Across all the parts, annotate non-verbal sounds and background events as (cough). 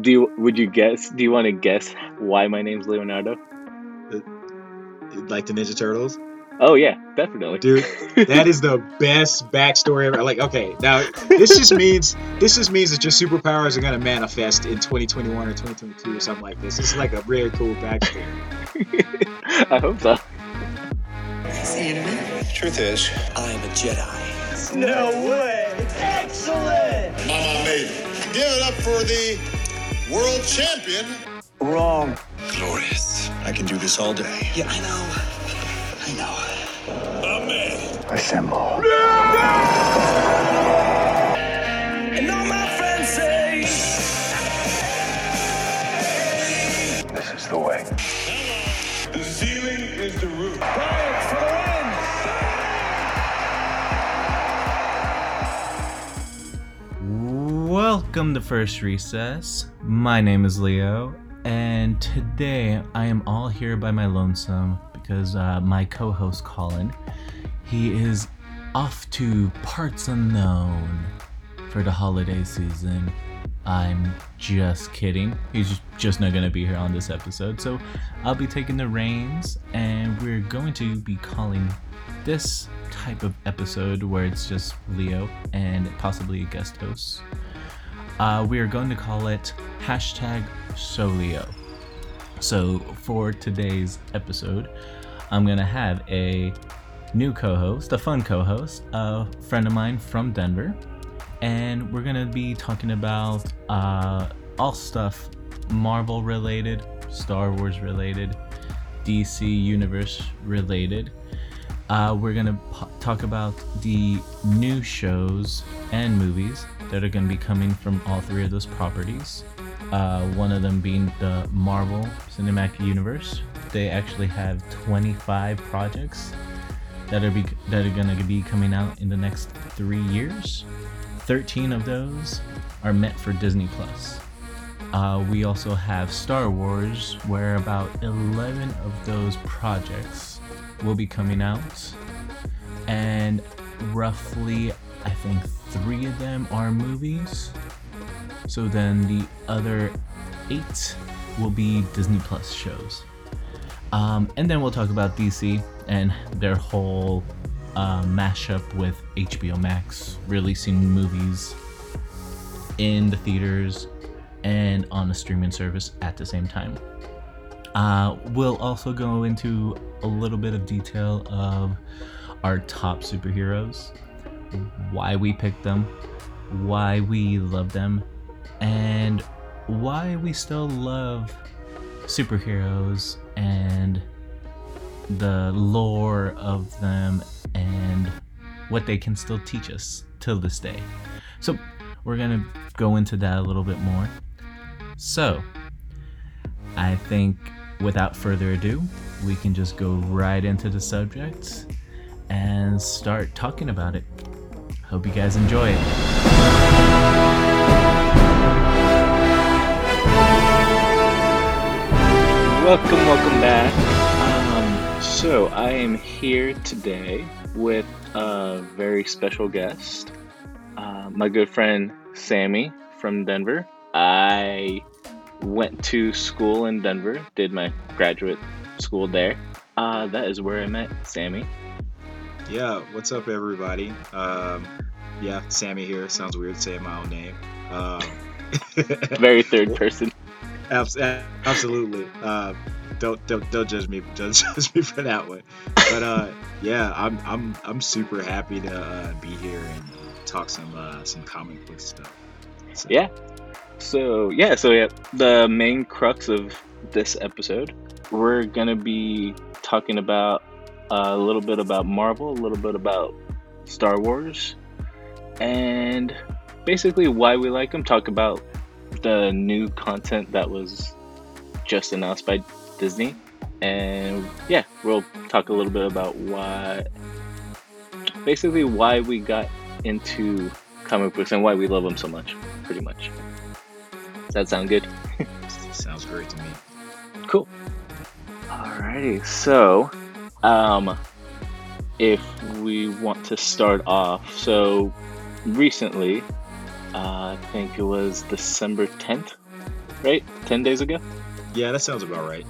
Do you would you guess? Do you want to guess why my name's Leonardo? Uh, like the Ninja Turtles? Oh yeah, definitely, dude. (laughs) That is the best backstory ever. Like, okay, now this just means this just means that your superpowers are gonna manifest in 2021 or 2022 or something like this. This is like a really cool backstory. (laughs) I hope so. See you in a minute. Truth is, I'm a Jedi. No way! Excellent! Mama made it. Give it up for the world champion. Wrong. Glorious. I can do this all day. Yeah, I know. I know. Assemble. And all my friends say This is the way. The ceiling is the roof. Welcome to First Recess. My name is Leo, and today I am all here by my lonesome because uh, my co host Colin, he is off to parts unknown for the holiday season. I'm just kidding. He's just- not going to be here on this episode. So I'll be taking the reins, and we're going to be calling this type of episode where it's just Leo and possibly a guest host. Uh, we are going to call it hashtag Solio. So for today's episode, I'm gonna have a new co-host, a fun co-host, a friend of mine from Denver, and we're gonna be talking about uh, all stuff Marvel related, Star Wars related, DC Universe related. Uh, we're gonna po- talk about the new shows and movies that are gonna be coming from all three of those properties. Uh, one of them being the Marvel Cinematic Universe. They actually have 25 projects that are be- that are gonna be coming out in the next three years. 13 of those are meant for Disney Plus. Uh, we also have Star Wars, where about 11 of those projects will be coming out, and roughly, I think, three of them are movies. So then the other eight will be Disney Plus shows. Um, and then we'll talk about DC and their whole uh, mashup with HBO Max releasing movies in the theaters and on a streaming service at the same time. Uh, we'll also go into a little bit of detail of our top superheroes, why we picked them, why we love them, and why we still love superheroes and the lore of them and what they can still teach us till this day. So, we're gonna go into that a little bit more. So, I think without further ado, we can just go right into the subject and start talking about it. Hope you guys enjoy it. Welcome, welcome back. Um, so I am here today with a very special guest, uh, my good friend Sammy from Denver. I went to school in Denver, did my graduate school there. Uh, that is where I met Sammy. Yeah, what's up, everybody? Um, yeah, Sammy here. Sounds weird saying my own name. Um, (laughs) Very third person. absolutely. Um, don't, don't don't judge me. Don't (laughs) judge me for that one. But uh, yeah, I'm I'm I'm super happy to uh, be here and talk some uh, some comic book stuff. So, Yeah. So yeah, so yeah, the main crux of this episode, we're gonna be talking about a little bit about Marvel, a little bit about Star Wars, and basically why we like them. Talk about the new content that was just announced by Disney, and yeah, we'll talk a little bit about why, basically why we got into comic books and why we love them so much, pretty much. Does that sound good? (laughs) sounds great to me. Cool. Alrighty, so um, if we want to start off, so recently, uh, I think it was December 10th, right? Ten days ago. Yeah, that sounds about right.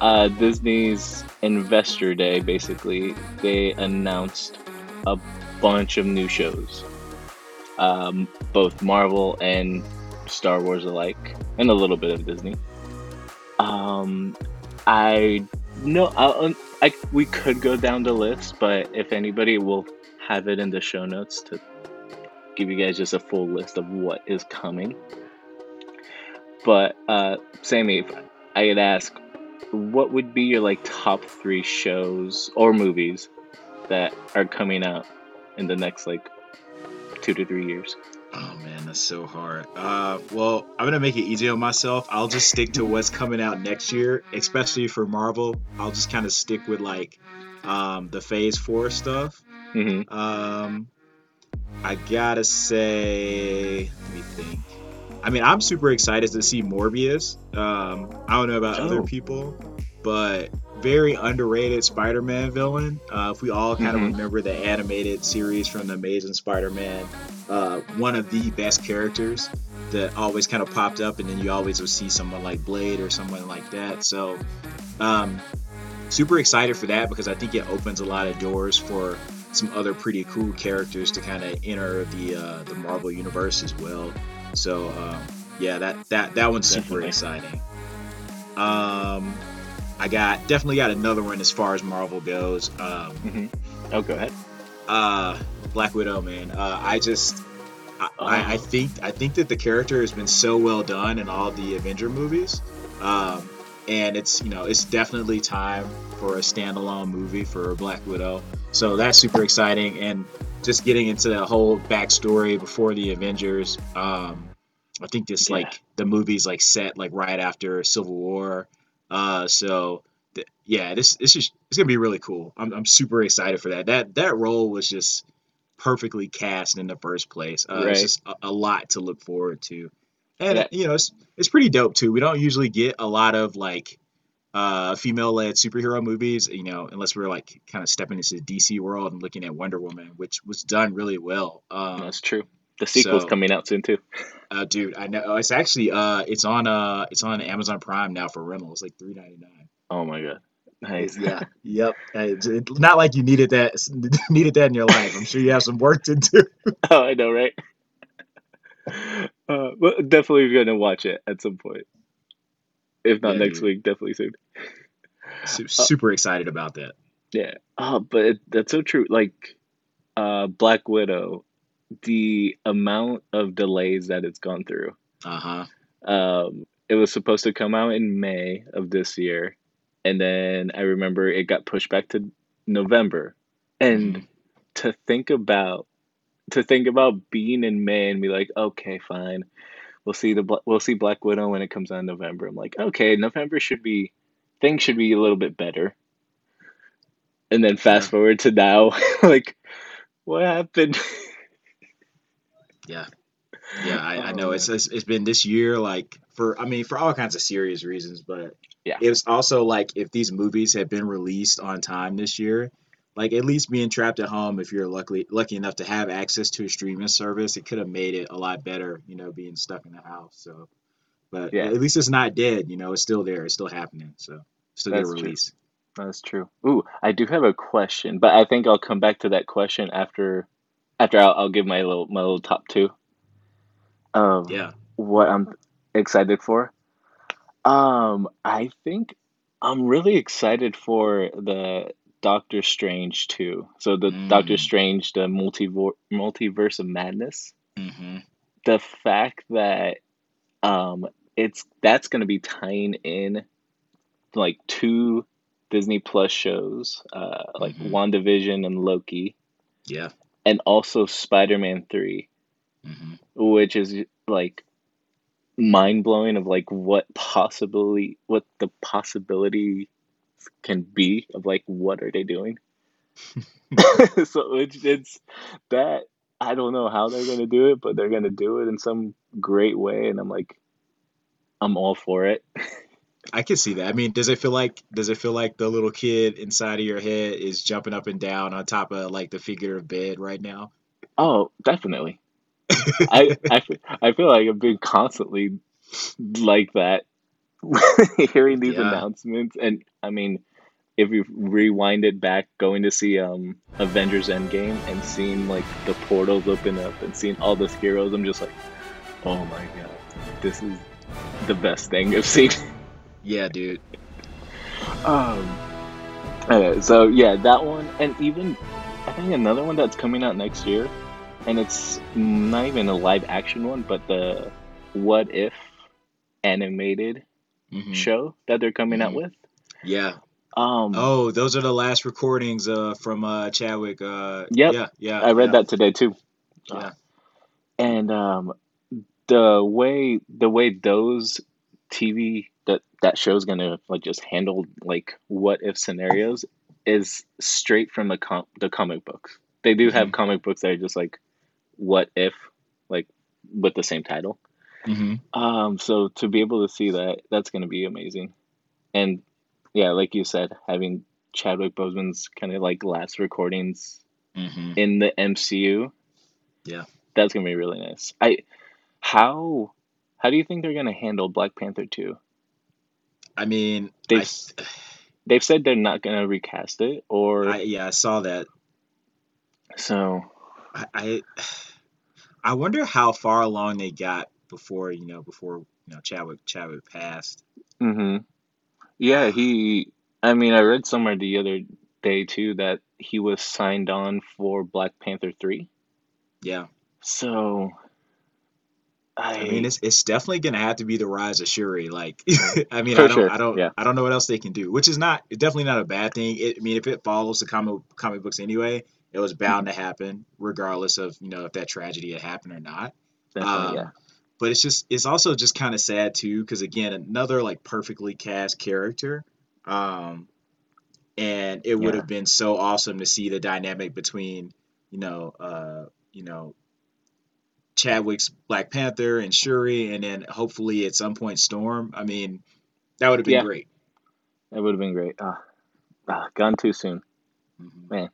uh, Disney's Investor Day, basically, they announced a bunch of new shows, um, both Marvel and Star Wars alike, and a little bit of Disney. Um, I know I, I we could go down the list, but if anybody will have it in the show notes to give you guys just a full list of what is coming. But uh, Sammy, if I could ask, what would be your like top three shows or movies that are coming out in the next like two to three years? Oh man, that's so hard. Uh, well, I'm gonna make it easy on myself. I'll just stick to what's coming out next year, especially for Marvel. I'll just kind of stick with like um, the Phase Four stuff. hmm Um, I gotta say, let me think. I mean, I'm super excited to see Morbius. Um, I don't know about other Oh. people, but very underrated Spider-Man villain. Uh, if we all kind of remember the animated series from the Amazing Spider-Man, uh, one of the best characters that always kind of popped up, and then you always would see someone like Blade or someone like that. So, um, super excited for that because I think it opens a lot of doors for some other pretty cool characters to kind of enter the uh, the Marvel universe as well. So um, yeah, that that that one's super Definitely. exciting. Um, I got definitely got another one as far as Marvel goes. Um, hmm Oh, go ahead. uh, Black Widow, man. Uh, I just I, I, I think I think that the character has been so well done in all the Avenger movies. Um, and it's you know it's definitely time for a standalone movie for Black Widow. So that's super exciting, and just getting into the whole backstory before the Avengers. Um, I think this Yeah. like the movie's like set like right after Civil War. Uh, so th- yeah, this this is it's gonna be really cool. I'm I'm super excited for that. That that role was just perfectly cast in the first place. Uh, Right. It's just a, a lot to look forward to, and Yeah. you know it's it's pretty dope too. We don't usually get a lot of like uh, female-led superhero movies, you know, unless we're like kind of stepping into the DC world and looking at Wonder Woman, which was done really well. Um, That's true. The sequel's so- coming out soon too. Uh, dude, I know it's actually uh, it's on uh, it's on Amazon Prime now for rental. It's like three ninety nine. Oh my god. Nice. Yeah. yep. Uh, It's, not like you needed that (laughs) needed that in your life. I'm sure you have some work to do. (laughs) oh, I know, right? (laughs) Uh, well, definitely gonna watch it at some point. If not Yeah, next dude. week, definitely soon. Su- Super excited about that. Yeah. Oh, but it, that's so true. Like, uh, Black Widow, the amount of delays that it's gone through. Uh huh. Um, it was supposed to come out in May of this year, and then I remember it got pushed back to November. And Mhm. to think about, to think about being in May and be like, okay, fine, we'll see the we'll see Black Widow when it comes out in November. I'm like, okay, November should be things should be a little bit better. And then fast Yeah. forward to now, (laughs) like, what happened? (laughs) Yeah. (laughs) Yeah, I, I Oh, know it's, it's it's been this year like for I mean for all kinds of serious reasons, but Yeah. it was also like if these movies had been released on time this year, like at least being trapped at home if you're lucky lucky enough to have access to a streaming service, it could have made it a lot better, you know, being stuck in the house. So, but Yeah. at least it's not dead, you know, it's still there, it's still happening. So still get a That's true. release. That's true. Ooh, I do have a question, but I think I'll come back to that question after after I'll, I'll give my little my little top two of Yeah. what I'm excited for. Um, I think I'm really excited for the Doctor Strange too. So the Doctor Mm. Strange, the multivor multiverse of madness. Mm-hmm. The fact that um it's that's going to be tying in like two Disney Plus shows, uh, like Mhm. WandaVision and Loki, Yeah. And also Spider-Man 3, Mm-hmm. which is like mind blowing of like what possibly what the possibility can be of like what are they doing. (laughs) so it's it's that I don't know how they're gonna do it, but they're gonna do it in some great way, and I'm like, I'm all for it. (laughs) I can see that. I mean, does it feel like does it feel like the little kid inside of your head is jumping up and down on top of like the figure of bed right now? Oh, definitely. I I I feel like I've been constantly like that. (laughs) Hearing these Yeah. announcements, and I mean, if you rewind it back, going to see um Avengers Endgame and seeing like the portals open up and seeing all those heroes, I'm just like, oh my god, this is the best thing I've seen. (laughs) Yeah, dude. Um, okay, so yeah, that one, and even I think another one that's coming out next year, and it's not even a live action one, but the What If animated Mhm. show that they're coming out Mhm. with. Yeah. Um, Oh, those are the last recordings uh from uh Chadwick. Uh Yep. yeah, yeah. I read yeah, that today too. Yeah. and um, the way the way those TV that show's gonna like just handle like what if scenarios is straight from the com- the comic books. They do have Mhm. comic books that are just like what if like with the same title. hmm Um, so to be able to see that, that's gonna be amazing. And yeah, like you said, having Chadwick Boseman's kind of like last recordings hmm in the MCU. Yeah. That's gonna be really nice. I how how do you think they're gonna handle Black Panther 2? I mean, They've I, they've said they're not gonna recast it or I yeah, I saw that. so I, I I wonder how far along they got before you know before you know Chadwick Chadwick passed. Mm-hmm. Yeah, he I mean I read somewhere the other day too that he was signed on for Black Panther 3. Yeah, So I, I mean it's it's definitely gonna have to be the rise of Shuri. Like, (laughs) I mean I don't sure, I don't yeah. I don't know what else they can do, which is not definitely not a bad thing. It, I mean if it follows the comic comic books anyway, it was bound to happen regardless of you know if that tragedy had happened or not. Um, yeah. but it's just it's also just kind of sad too because again another like perfectly cast character um and it would Yeah. have been so awesome to see the dynamic between you know uh you know Chadwick's Black Panther and Shuri and then hopefully at some point Storm I mean that would have been Yeah. great That would have been great. Ah, ah, gone too soon. Mhm.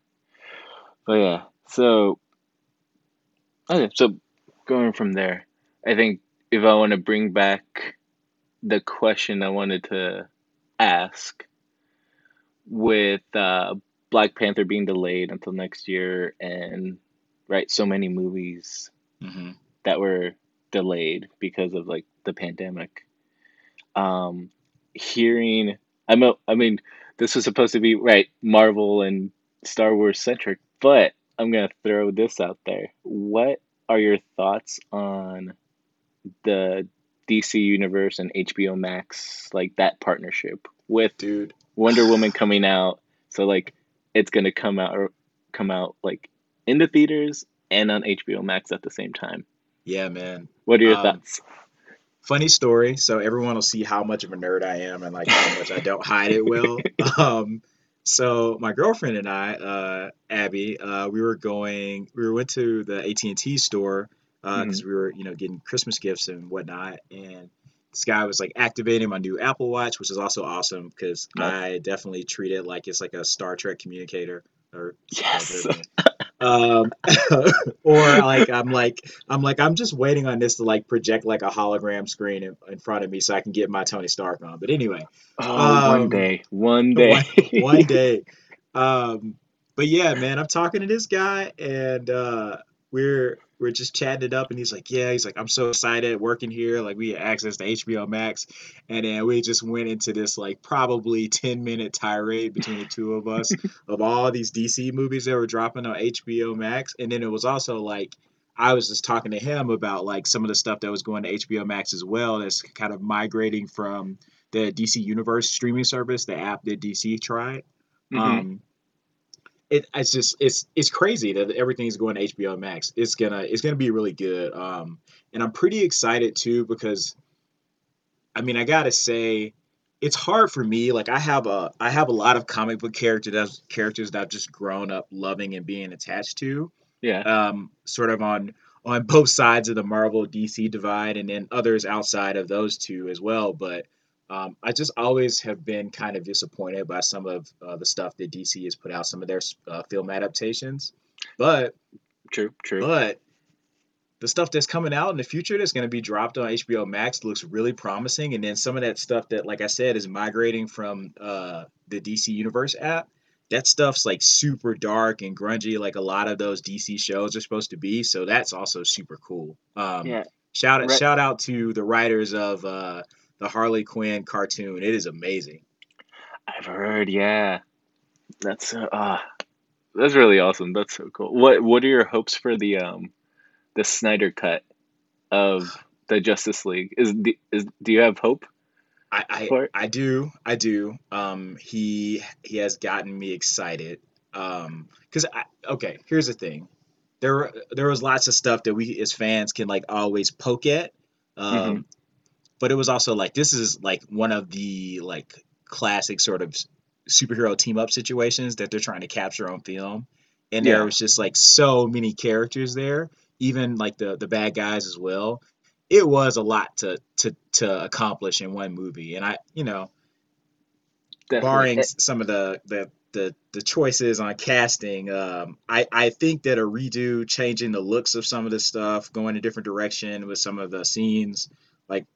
But yeah, so okay, so going from there, I think if I want to bring back the question I wanted to ask with uh, Black Panther being delayed until next year, and right, so many movies Mhm. that were delayed because of like the pandemic. Um, hearing, I'm, a, I mean, this was supposed to be right, Marvel and Star Wars centric, but I'm gonna throw this out there. What are your thoughts on the DC Universe and HBO Max, like that partnership with dude Wonder Woman coming out? So like, it's gonna come out or come out like in the theaters and on HBO Max at the same time. yeah man What are your Um, thoughts? funny story so everyone will see how much of a nerd i am and like how much i don't hide it well (laughs) um so my girlfriend and i uh abby uh we were going we went to the at&t store uh because we were you know getting christmas gifts and whatnot and this guy was like activating my new apple watch which is also awesome because Nice. i definitely treat it like it's like a star trek communicator or Yes. um (laughs) or like i'm like i'm like i'm just waiting on this to like project like a hologram screen in, in front of me so i can get my tony stark on. But anyway Oh, one um, day, one (laughs) day, one day. Um but yeah man i'm talking to this guy and uh we're we're just chatting it up and he's like yeah he's like i'm so excited working here like we had access to hbo max and then we just went into this like probably 10 minute tirade between the two of us (laughs) of all these dc movies that were dropping on hbo max and then it was also like I was just talking to him about like some of the stuff that was going to HBO Max as well. That's kind of migrating from the DC Universe streaming service, the app that DC tried. Mhm. Um, it, it's just it's it's crazy that everything's going to HBO Max. It's gonna it's gonna be really good. Um, and I'm pretty excited too because, I mean, I gotta say, it's hard for me. Like I have a I have a lot of comic book characters that characters that I've just grown up loving and being attached to yeah, um, sort of on on both sides of the Marvel DC divide, and then others outside of those two as well. But um, I just always have been kind of disappointed by some of uh, the stuff that DC has put out, some of their uh, film adaptations. But true, true. but the stuff that's coming out in the future that's going to be dropped on HBO Max looks really promising. And then some of that stuff that, like I said, is migrating from uh, the DC Universe app. That stuff's like super dark and grungy, like a lot of those DC shows are supposed to be. So that's also super cool. Um, Yeah. Shout out, Right. shout out to the writers of uh, the Harley Quinn cartoon. It is amazing. I've heard, yeah. That's uh, ah, that's really awesome. That's so cool. What what are your hopes for the um the Snyder cut of the Justice League? Is the is do you have hope? I, I, I do, I do. Um, he he has gotten me excited. Um, because I okay, here's the thing. There there was lots of stuff that we as fans can like always poke at. Um, Mhm. But it was also like this is like one of the like classic sort of superhero team up situations that they're trying to capture on film. And there was just like so many characters there, even like the the bad guys as well. It was a lot to to to accomplish in one movie. And I, you know, Definitely. barring some of the the the, the choices on casting, um, I I think that a redo, changing the looks of some of the stuff, going a different direction with some of the scenes, like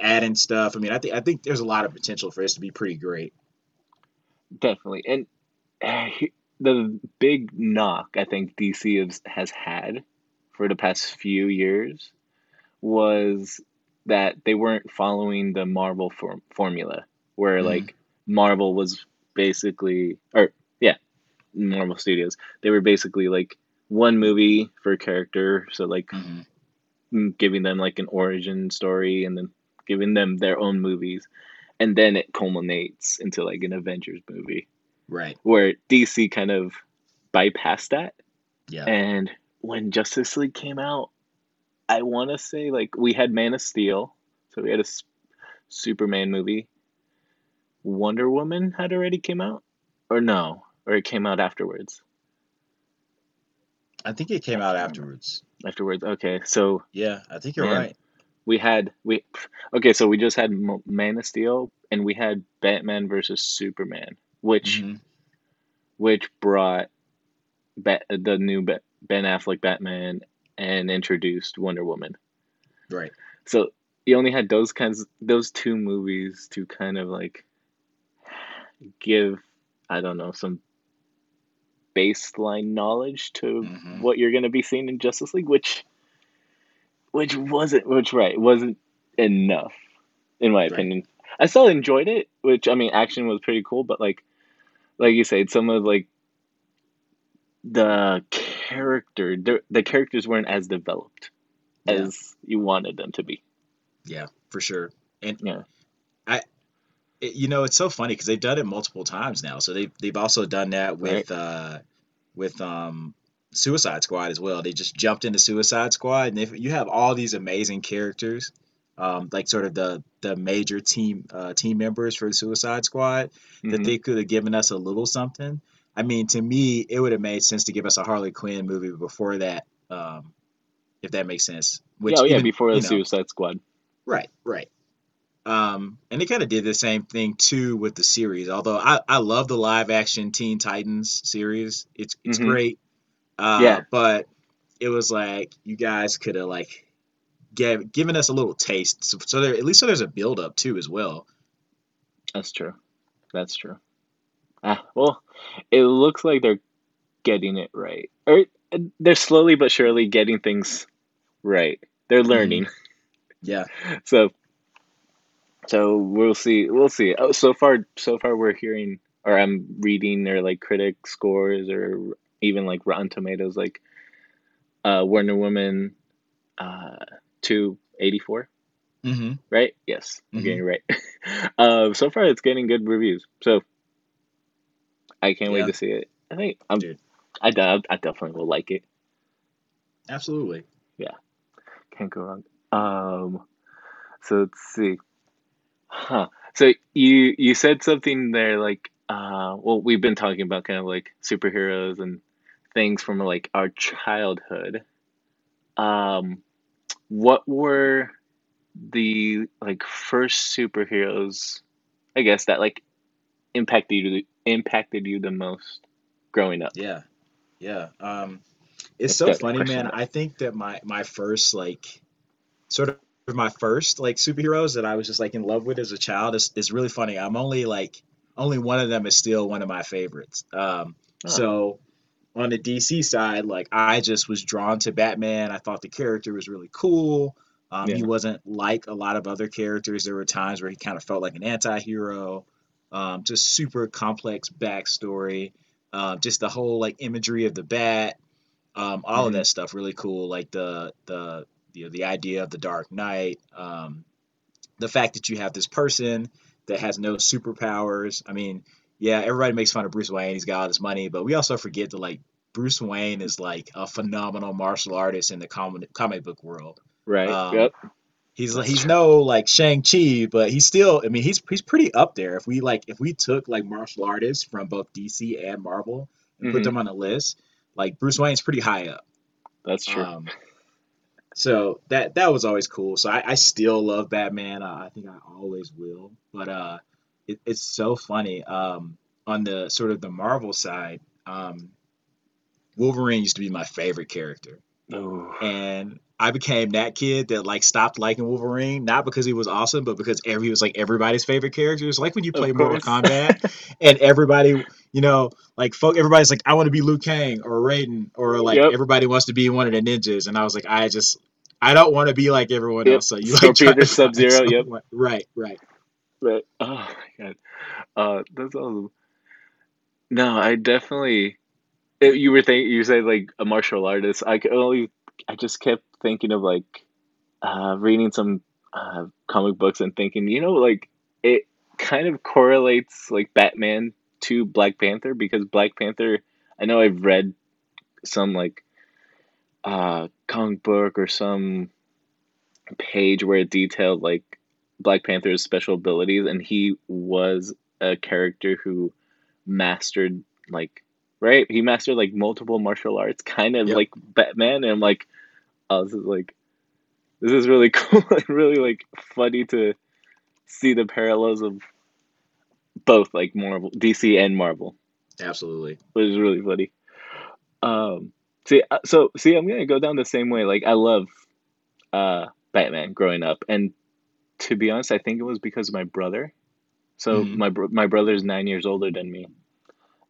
adding stuff. I mean, I think I think there's a lot of potential for this to be pretty great. Definitely. And uh, the big knock I think DC has, has had for the past few years was that they weren't following the Marvel form- formula, where Mhm. like Marvel was basically, or yeah, Marvel Studios, they were basically like one movie for a character, so like mm, giving them like an origin story and then giving them their own movies, and then it culminates into like an Avengers movie Right. where DC kind of bypassed that. Yeah. And when Justice League came out, I want to say like we had Man of Steel, so we had a Superman movie. Wonder Woman had already came out, or no, or it came out afterwards. I think it came out afterwards. Afterwards, okay. So Yeah, I think you're Man. right. We had we, okay. So we just had Man of Steel, and we had Batman versus Superman, which Mhm. which brought Bat, the new Ben Affleck Batman and introduced Wonder Woman. Right. So you only had those kinds, those two movies to kind of like give, I don't know, some baseline knowledge to Mhm. what you're gonna be seeing in Justice League, which, which wasn't, which right wasn't enough, in my Right. opinion. I still enjoyed it, which I mean, action was pretty cool, but like, like you said, some of like the character, the, the characters weren't as developed Yeah. as you wanted them to be. Yeah, for sure. And Yeah. I, it, you know, it's so funny because they've done it multiple times now. So they they've also done that with uh, with um, Suicide Squad as well. They just jumped into Suicide Squad, and if you have all these amazing characters, um, like sort of the the major team uh, team members for the Suicide Squad, that Mhm. they could have given us a little something. I mean, to me, it would have made sense to give us a Harley Quinn movie before that, um, if that makes sense. Which oh, yeah, even, before the you know, Suicide Squad. Right, right. Um, and they kind of did the same thing too with the series. Although I, I love the live action Teen Titans series. It's it's Mhm. great. Uh, Yeah. But it was like you guys could have like gave, given us a little taste. So, so there at least so there's a build up too as well. That's true. That's true. Ah, well, it looks like they're getting it right, or uh, they're slowly but surely getting things right. They're learning. (laughs) Yeah. (laughs) So, so we'll see. We'll see. Oh, so far, so far, we're hearing, or I'm reading their like critic scores, or even like Rotten Tomatoes, like uh, Wonder Woman, uh, two eighty four. Mm-hmm. right? Yes, I'm getting it right. (laughs) uh, so far, it's getting good reviews, so I can't Yeah. wait to see it. I think I'm, Dude. I, I definitely will like it. Absolutely. Yeah. Can't go wrong. Um, so let's see. Huh. So you you said something there like uh well we've been talking about kind of like superheroes and things from like our childhood. Um what were the like first superheroes I guess that like impacted you impacted you the most growing up? Yeah, yeah. Um, It's so That funny, man. I think that my my first like sort of my first like superheroes that I was just like in love with as a child is is really funny. I'm only like only one of them is still one of my favorites. Um, Oh. so on the DC side, like I just was drawn to Batman. I thought the character was really cool. Um, He wasn't like a lot of other characters. There were times where he kind of felt like an anti-hero. Um, just super complex backstory. Um, just the whole like imagery of the bat um, all of Mhm. that stuff really cool like the the you know, the idea of the dark knight um, the fact that you have this person that has no superpowers i mean yeah everybody makes fun of bruce wayne he's got all this money but we also forget that like bruce wayne is like a phenomenal martial artist in the comic comic book world Right. Um, yep. he's he's no like shang-chi but he's still i mean he's he's pretty up there if we like if we took like martial artists from both dc and marvel and put Mhm. them on a list like bruce wayne's pretty high up That's true. um, so that that was always cool. So I, I still love Batman. Uh, I think I always will. But uh, it, it's so funny. Um, on the sort of the Marvel side, um, Wolverine used to be my favorite character, Ooh. and I became that kid that like stopped liking Wolverine not because he was awesome, but because every he was like everybody's favorite character. It's like when you play Mortal. Kombat (laughs) and everybody, you know, like folk, everybody's like, I want to be Liu Kang or Raiden, or like Yep. everybody wants to be one of the ninjas, and I was like, I just, I don't want to be like everyone Yep. else. So you like Scorpion or Sub-Zero, find yep. (laughs) Right, right. But oh my god, uh, that's awesome. No, I definitely. It, you were thinking. You said like a martial artist. I could only. I just kept thinking of like, uh, reading some uh, comic books and thinking, you know, like it kind of correlates like Batman to Black Panther because Black Panther. I know I've read some like, uh, comic book or some page where it detailed like Black Panther's special abilities, and he was a character who mastered like right. He mastered like multiple martial arts, kind of Yep. like Batman. And I'm like, oh, this is like, this is really (laughs) cool and really like funny to see the parallels of both like Marvel, DC, and Marvel, Absolutely. which is really funny. Um, see, uh, so see, I'm gonna go down the same way. Like, I love uh Batman growing up, and to be honest, I think it was because of my brother. So Mhm. my bro- my brother's nine years older than me,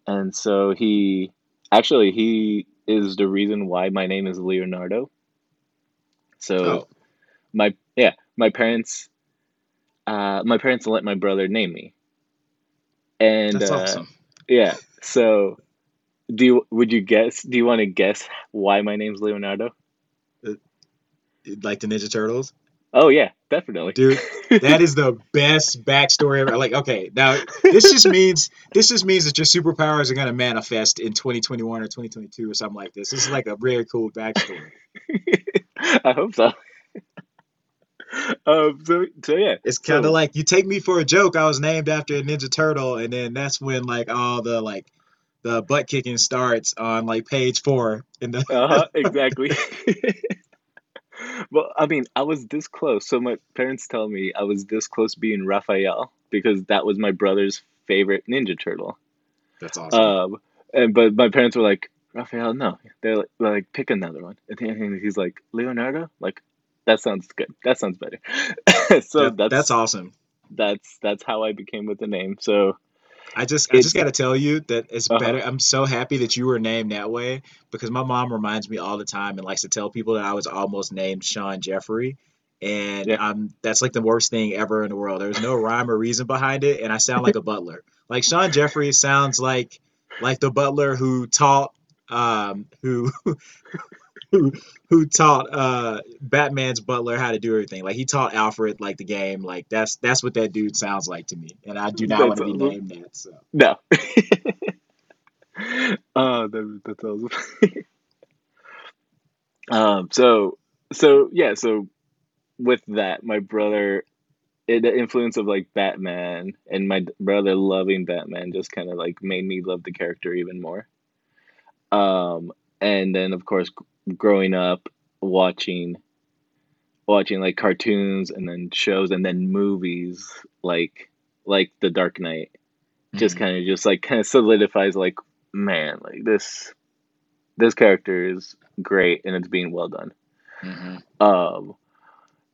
and so he actually he is the reason why my name is Leonardo. So Oh, my yeah, my parents, uh, my parents let my brother name me, and that's uh, awesome. yeah. So do you would you guess? Do you want to guess why my name's Leonardo? Like the Ninja Turtles, Oh yeah, definitely, dude. That is the (laughs) best backstory ever. Like, okay, now this just means this just means that your superpowers are gonna manifest in 2021 or 2022 or something like this. This is like a very cool backstory. (laughs) I hope so. um, so, so yeah, It's kind of So- like you take me for a joke. I was named after a Ninja Turtle, and then that's when like all the like the butt kicking starts on like page four in the. uh huh, (laughs) exactly. Well, I mean, I was this close. So my parents tell me I was this close being Raphael because that was my brother's favorite Ninja Turtle. That's awesome. Um, and but my parents were like, Raphael, no. They're like, they're like pick another one. And he's like, Leonardo, like that sounds good. That sounds better. (laughs) so That- that's that's awesome. that's that's how I became with the name. So I just I just got to tell you that it's Uh-huh. better. I'm so happy that you were named that way because my mom reminds me all the time and likes to tell people that I was almost named Sean Jeffrey. And Yeah. I'm that's like the worst thing ever in the world. There's no rhyme or reason behind it, and I sound like a (laughs) butler. Like Sean Jeffrey sounds like like the butler who taught um who (laughs) (laughs) who who taught uh Batman's butler how to do everything. Like he taught Alfred like the game. Like that's that's what that dude sounds like to me. And I do not want to be named that. So no. (laughs) oh, that, that's awesome. (laughs) um. So so yeah. So with that, my brother, it, the influence of like Batman and my brother loving Batman just kind of like made me love the character even more. Um. And then of course, growing up, watching watching like cartoons and then shows and then movies like like The Dark Knight just Mhm. kind of just like kind of solidifies like man like this this character is great and it's being well done. hmm Um,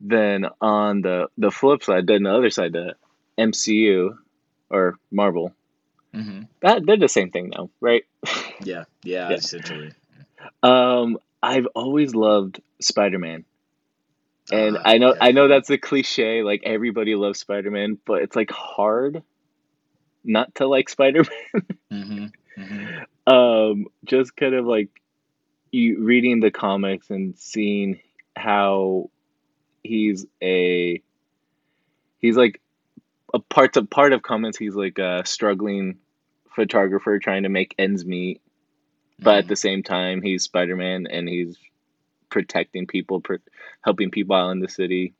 then on the the flip side, then the other side, the MCU or Marvel, hmm that they're the same thing now, right? Yeah, yeah, (laughs) Yeah. essentially. Um, I've always loved Spider Man. And Ah, I know yeah, I know that's a cliche, like everybody loves Spider Man, but it's like hard not to like Spider Man. hmm hmm (laughs) um, just kind of like you reading the comics and seeing how he's a he's like a part of part of comics he's like a struggling photographer trying to make ends meet but at the same time he's spider-man and he's protecting people pr- helping people out in the city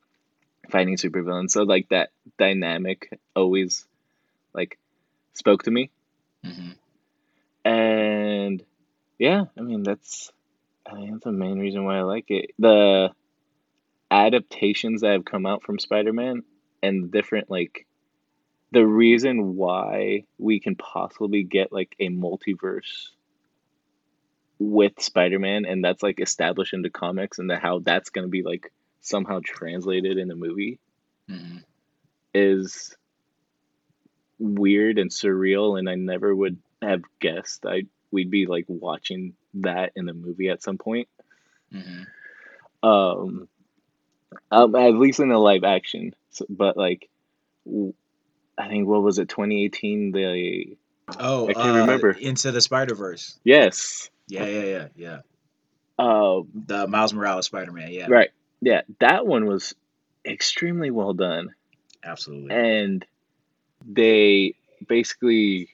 fighting supervillains. So like that dynamic always like spoke to me. Hmm and yeah i mean that's i think that's the main reason why i like it. The adaptations that have come out from spider-man and different like the reason why we can possibly get like a multiverse with spider-man and that's like established in the comics and that how that's going to be like somehow translated in the movie hmm is weird and surreal and I never would have guessed I we'd be like watching that in the movie at some point. hmm Um, um at least in the live action. So, but like w- I think what was it 2018 the Oh, I can't uh, remember. Into the Spider Verse. yes. Yeah, yeah, yeah, yeah. Um The Miles Morales Spider Man. Yeah, right. Yeah, that one was extremely well done. absolutely. and they basically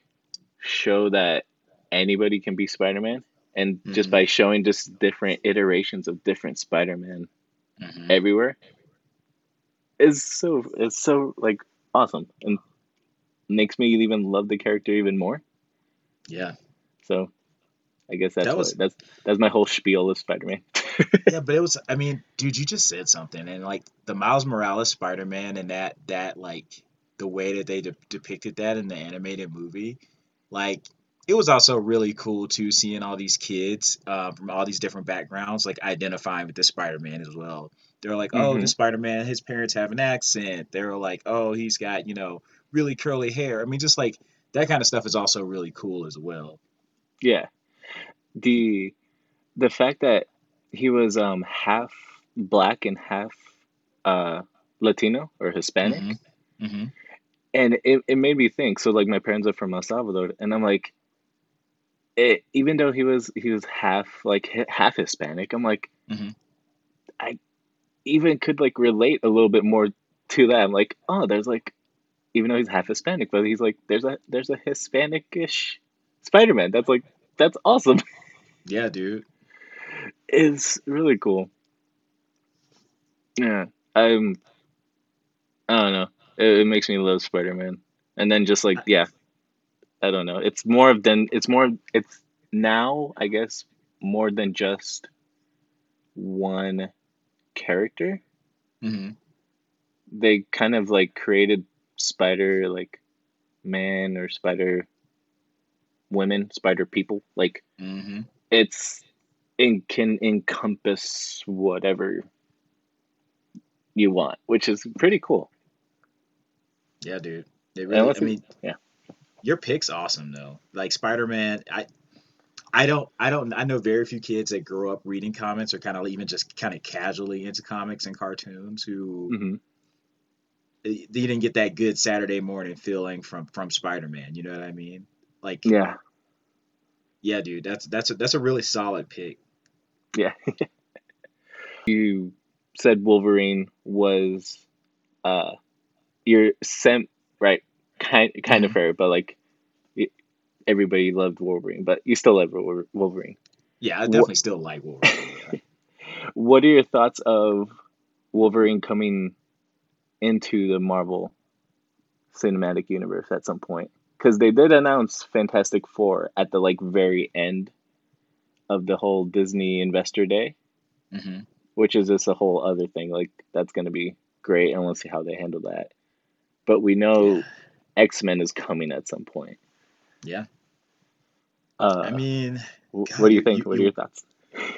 show that anybody can be Spider-Man and just Mhm. by showing just different iterations of different Spider-Man hmm everywhere is so it's so like awesome and makes me even love the character even more Yeah, so I guess that's That what, was- that's that's my whole spiel of Spider-Man (laughs) yeah, but it was. I mean, dude, you just said something, and like the Miles Morales Spider Man and that that like the way that they de- depicted that in the animated movie, like it was also really cool too seeing all these kids uh, from all these different backgrounds like identifying with the Spider Man as well. They're like, oh, Mhm. the Spider Man, his parents have an accent. They're like, oh, he's got you know really curly hair. I mean, just like that kind of stuff is also really cool as well. yeah the the fact that he was um half black and half uh Latino or Hispanic. Mhm. hmm and it, it made me think. So like my parents are from El Salvador and I'm like it, even though he was he was half like half Hispanic I'm like Mhm. I even could like relate a little bit more to that. I'm like oh there's like even though he's half Hispanic but he's like there's a there's a Hispanic-ish Spider-Man. That's like that's awesome (laughs) Yeah, dude. it's really cool. Yeah, I'm. I don't know. It, it makes me love Spider Man, and then just like yeah, I don't know. It's more of than it's more. It's now I guess more than just one character. hmm They kind of like created Spider like man or Spider women, Spider people. Like hmm it's it can encompass whatever you want, which is pretty cool. Yeah, dude. It really. I mean, yeah. your pick's awesome though. Like Spider Man, I, I don't, I don't, I know very few kids that grow up reading comics or kind of even just kind of casually into comics and cartoons who hmm they didn't get that good Saturday morning feeling from from Spider Man. You know what I mean? Like, Yeah, yeah, dude. That's that's a, that's a really solid pick. yeah. (laughs) you said Wolverine was uh your sem right kind kind of Mhm. fair, but like everybody loved Wolverine, but you still love Wolverine. Yeah, I definitely still like Wolverine. yeah. (laughs) What are your thoughts of Wolverine coming into the Marvel Cinematic Universe at some point? Because they did announce Fantastic Four at the like very end of the whole Disney Investor Day, hmm which is just a whole other thing. Like that's gonna be great, and we'll see how they handle that. But we know Yeah. X Men is coming at some point. Yeah. Uh, I mean, God, what do you you- think? you- what are your thoughts?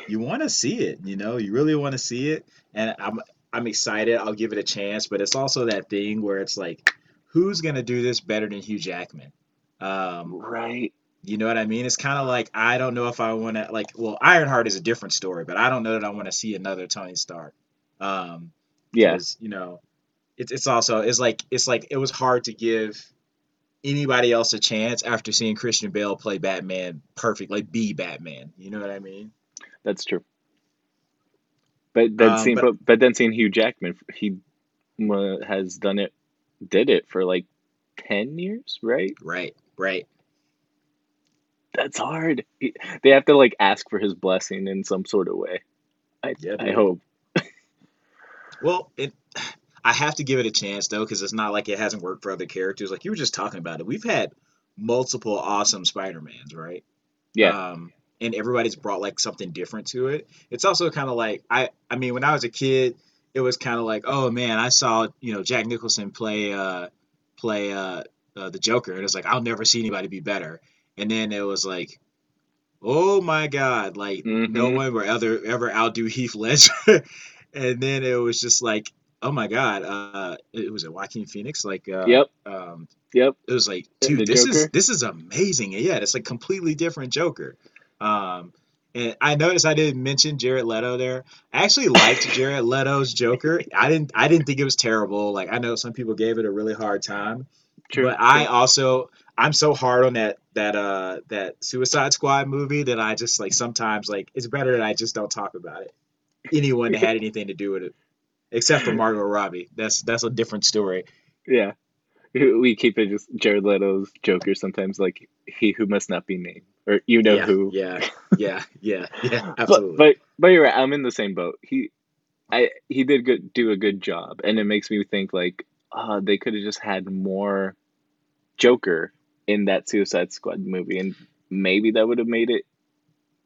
you want to see it. You know, you really want to see it, and I'm I'm excited. I'll give it a chance, but it's also that thing where it's like, who's gonna do this better than Hugh Jackman? Um, Right. you know what I mean? It's kind of like I don't know if I want to like. Well, Ironheart is a different story, but I don't know that I want to see another Tony Stark. Um. 'cause, you know, it's it's also it's like it's like it was hard to give anybody else a chance after seeing Christian Bale play Batman perfect, like be Batman. You know what I mean? That's true. But then Um, seeing, but- but, then seeing Hugh Jackman, he has done it, did it for like ten years, right? Right, right. That's hard. He- They have to like ask for his blessing in some sort of way. I Yeah, I hope. Well, it. I have to give it a chance though, because it's not like it hasn't worked for other characters. Like you were just talking about it, we've had multiple awesome Spider Mans, right? Yeah. Um, and everybody's brought like something different to it. It's also kind of like I. I mean, when I was a kid, it was kind of like, oh man, I saw you know Jack Nicholson play uh play uh, uh the Joker, and it's like I'll never see anybody be better. And then it was like, oh my God, like no Mhm. one will ever ever outdo Heath Ledger. (laughs) and then it was just like, oh my God, uh, it was a Joaquin Phoenix, like uh, Yep. um, Yep. it was like, The dude, this is this is amazing. And yeah, it's like completely different Joker. Um, and I noticed I didn't mention Jared Leto there. I actually liked (laughs) Jared Leto's Joker. I didn't I didn't think it was terrible. Like I know some people gave it a really hard time. True. But I also I'm so hard on that that uh that Suicide Squad movie that I just like sometimes like it's better that I just don't talk about it. Anyone that had (laughs) anything to do with it. Except for Margot Robbie. That's that's a different story. Yeah. We keep it just Jared Leto's Joker sometimes like he who must not be named or you know yeah, who. Yeah, (laughs) yeah, yeah, yeah, absolutely. but but you're right. I'm in the same boat. He, I he did good do a good job, and it makes me think like, ah, they could have just had more Joker in that Suicide Squad movie, and maybe that would have made it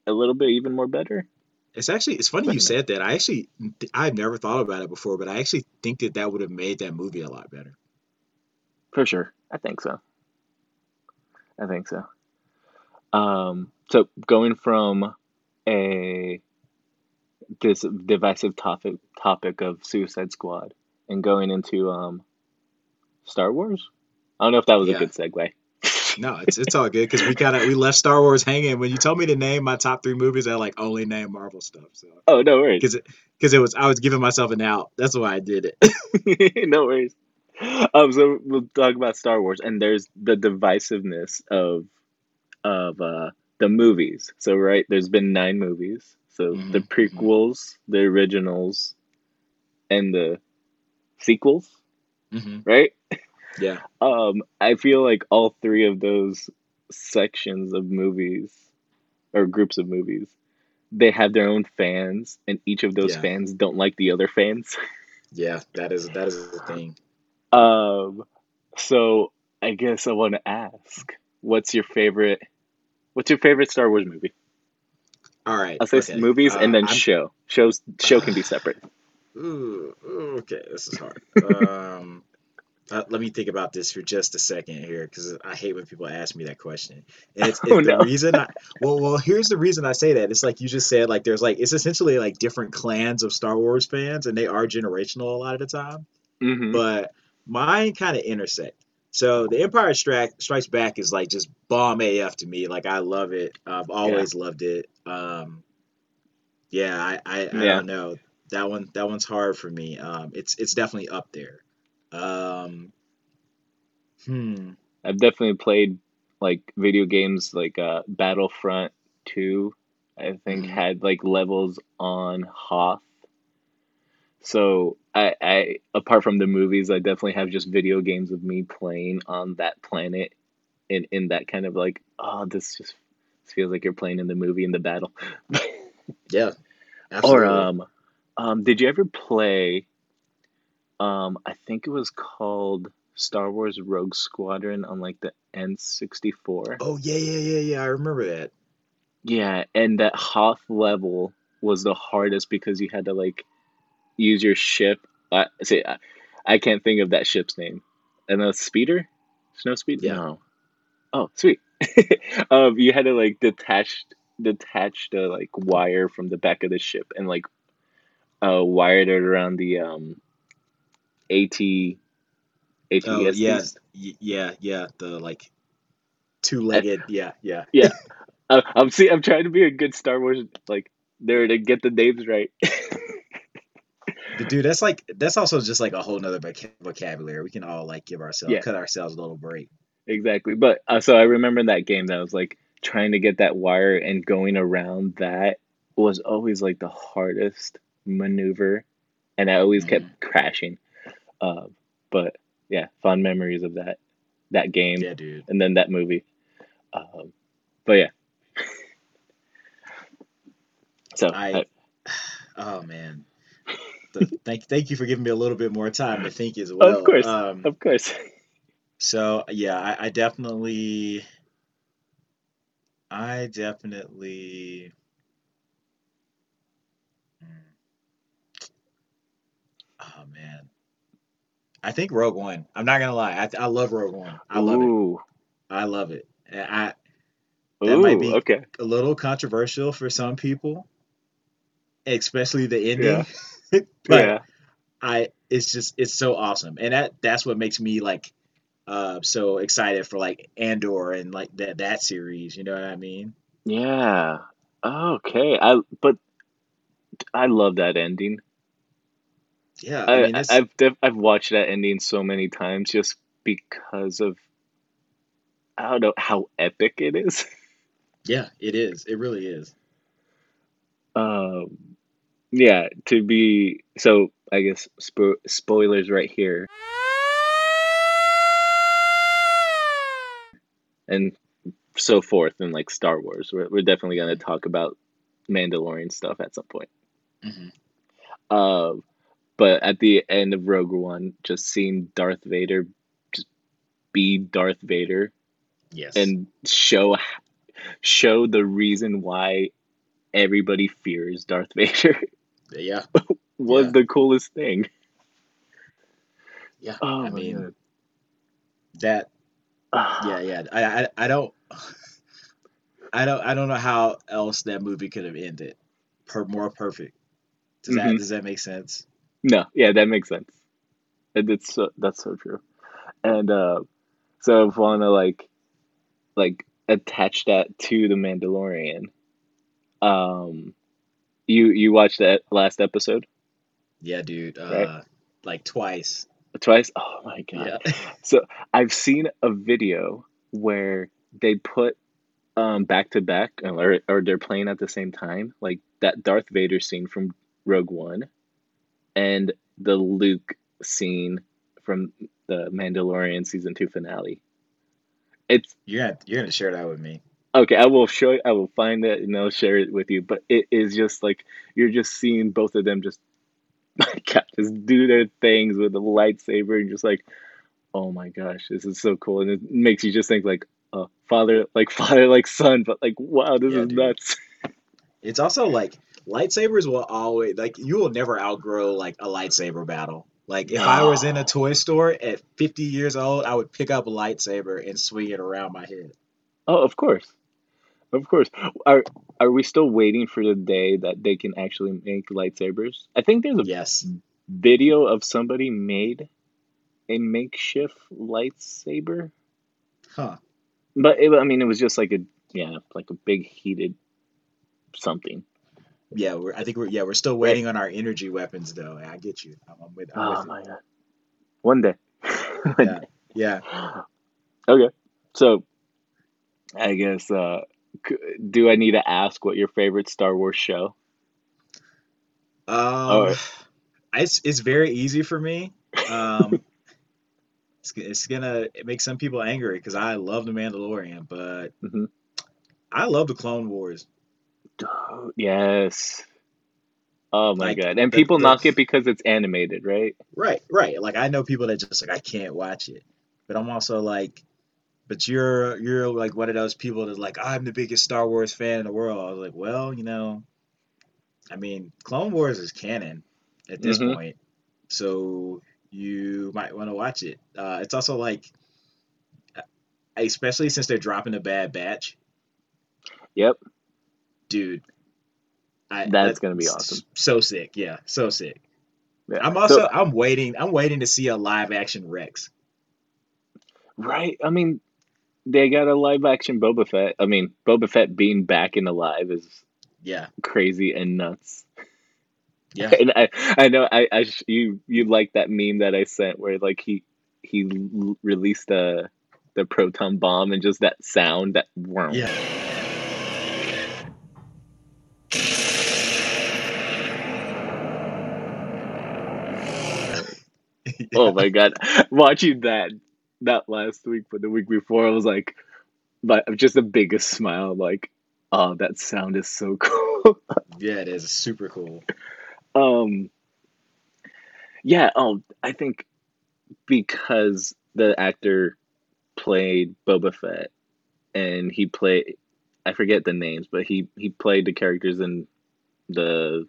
a little bit even more better. It's actually it's funny you Recommend. said that. I actually I've never thought about it before, but I actually think that that would have made that movie a lot better. For sure, I think so. I think so. Um, so going from a this divisive topic topic of Suicide Squad and going into um Star Wars. I don't know if that was Yeah. a good segue. No, it's it's all good because we kind of we left Star Wars hanging when you told me to name my top three movies. I like only name Marvel stuff, so Oh, no worries. because it because it was I was giving myself an out. That's why I did it. (laughs) no worries. Um, so we'll talk about Star Wars, and there's the divisiveness of of uh, the movies. So right, there's been nine movies. So the Mhm, mhm. prequels, the originals, and the sequels. hmm Right. Yeah, (laughs) Um, I feel like all three of those sections of movies or groups of movies, they have their own fans, and each of those Yeah. fans don't like the other fans. (laughs) yeah, that is that is the thing. Um, so I guess I want to ask, what's your favorite? What's your favorite Star Wars movie? All right, I'll say okay. movies and Uh, then I'm- show. Shows show can be separate. Ooh, okay, this is hard. um, uh, let me think about this for just a second here, because I hate when people ask me that question. And it's, (laughs) Oh, it's the no. reason I well, well, here's the reason I say that. It's like you just said, like there's like it's essentially like different clans of Star Wars fans, and they are generational a lot of the time. hmm But mine kind of intersect. So the Empire Strike, Strikes Back is like just bomb AF to me. Like I love it. I've always loved it. Um, yeah, I, I, I Yeah. don't know. That one that one's hard for me. Um, it's it's definitely up there. Um, hmm. I've definitely played like video games like uh, Battlefront Two. I think Mhm. had like levels on Hoth. So I, I apart from the movies, I definitely have just video games of me playing on that planet, in in that kind of like oh this just this feels like you're playing in the movie in the battle. (laughs) Yeah. Absolutely. Or um, um, did you ever play? Um, I think it was called Star Wars Rogue Squadron on like the N64. oh yeah, yeah, yeah, yeah. I remember that. Yeah, and that Hoth level was the hardest because you had to like use your ship. Uh, say, I, I can't think of that ship's name. And a speeder, snow speeder. Yeah. No. Oh, sweet. (laughs) um, you had to like detach detached a like wire from the back of the ship and like uh wired it around the um AT ATST. Oh yeah, y- yeah, yeah. The like two-legged. (laughs) Yeah, yeah. yeah. (laughs) I'm see. I'm trying to be a good Star Wars like there to get the names right. Dude, that's like that's also just like a whole nother vocabulary. We can all like give ourselves Yeah. cut ourselves a little break. exactly. But uh, so I remember that game that was like trying to get that wire and going around that was always like the hardest maneuver, and I always kept crashing. Uh, but yeah, fond memories of that that game Yeah, dude. and then that movie. Um, but yeah. (laughs) so I- I- (sighs) Oh man. The- thank thank you for giving me a little bit more time to think as well. of course, Um, of course. So yeah, I, I definitely, I definitely. Hmm. Oh man, I think Rogue One. I'm not gonna lie, I, I love Rogue One. I love it. Ooh, I love it. I That might be- okay. a little controversial for some people, especially the ending. (laughs) (laughs) but yeah, I it's just it's so awesome, and that that's what makes me like uh so excited for like Andor and like that that series. You know what I mean? yeah. Okay, I but I love that ending. Yeah, I I, mean it's I've def- I've watched that ending so many times just because of I don't know how epic it is. (laughs) yeah, it is. It really is. Um, yeah, to be so I guess spo- spoilers right here. And so forth and like Star Wars. We're we're definitely gonna talk about Mandalorian stuff at some point. hmm Uh, but at the end of Rogue One, just seeing Darth Vader just be Darth Vader Yes. and show show the reason why everybody fears Darth (laughs) Vader yeah, (laughs) was Yeah. the coolest thing. yeah. Oh I mean God. that. Ah, (sighs) Yeah, yeah. I, I I don't. (sighs) I don't I don't know how else that movie could have ended. Per more perfect. Does that Mhm. does that make sense? No, yeah, that makes sense. And it's so, that's so true. And uh, so if to like like attach that to the Mandalorian, um, you you watched that last episode Yeah, dude. Uh, Right. like twice. twice? Oh my god! Yeah. (laughs) So I've seen a video where they put um back to back or or they're playing at the same time, like that Darth Vader scene from Rogue One and the Luke scene from the Mandalorian season 2 finale. It's You're gonna you're gonna share that with me. Okay, I will show I will find it and I'll share it with you, but it is just like you're just seeing both of them just (laughs) my God, just do their things with a lightsaber and just like oh my gosh, this is so cool and it makes you just think like uh, father like (laughs) father like son, but like wow, this Yeah, is dude. nuts. (laughs) It's also like lightsabers will always like you will never outgrow like a lightsaber battle. Like if I was in a toy store at 50 years old, I would pick up a lightsaber and swing it around my head. Oh, of course. Of course. Are are we still waiting for the day that they can actually make lightsabers? I think there's a Yes. video of somebody made a makeshift lightsaber, Huh. but it, I mean, it was just like a yeah, like a big heated something. Yeah, we're I think we're yeah, we're still waiting on our energy weapons though. I get you. I'm, I'm with, I'm Oh with my god! One day. One Yeah. day. Yeah. (laughs) Okay, so I guess uh, do I need to ask what your favorite Star Wars show? Um it's it's very easy for me. Um (laughs) it's, it's gonna make some people angry because I love the Mandalorian, but Mhm. I love the Clone Wars. yes. Oh my Like god! And the people the knock it because it's animated, right? Right, right. Like I know people that just like I can't watch it, but I'm also like, but you're you're like one of those people that's like I'm the biggest Star Wars fan in the world. I was like, well, you know, I mean, Clone Wars is canon at this Mhm. point, so you might want to watch it. Uh, it's also like, uh, especially since they're dropping a Bad Batch. Yep. dude. I, That's gonna be awesome. So sick, yeah, so sick. Yeah. I'm also So- I'm waiting I'm waiting to see a live action Rex. right. I mean, they got a live action Boba Fett. I mean, Boba Fett being back in alive is Yeah, crazy and nuts. yeah, (laughs) And I, I know I, I sh- you you like that meme that I sent where like he he l- released the the proton bomb and just that sound that worm. yeah. Oh my (laughs) god, watching that not last week but the week before, I was like, but just the biggest smile. Like, oh, that sound is so (laughs) cool. Yeah, it is super cool. um, yeah. Oh, I think because the actor played Boba Fett and he played I forget the names, but he he played the characters in the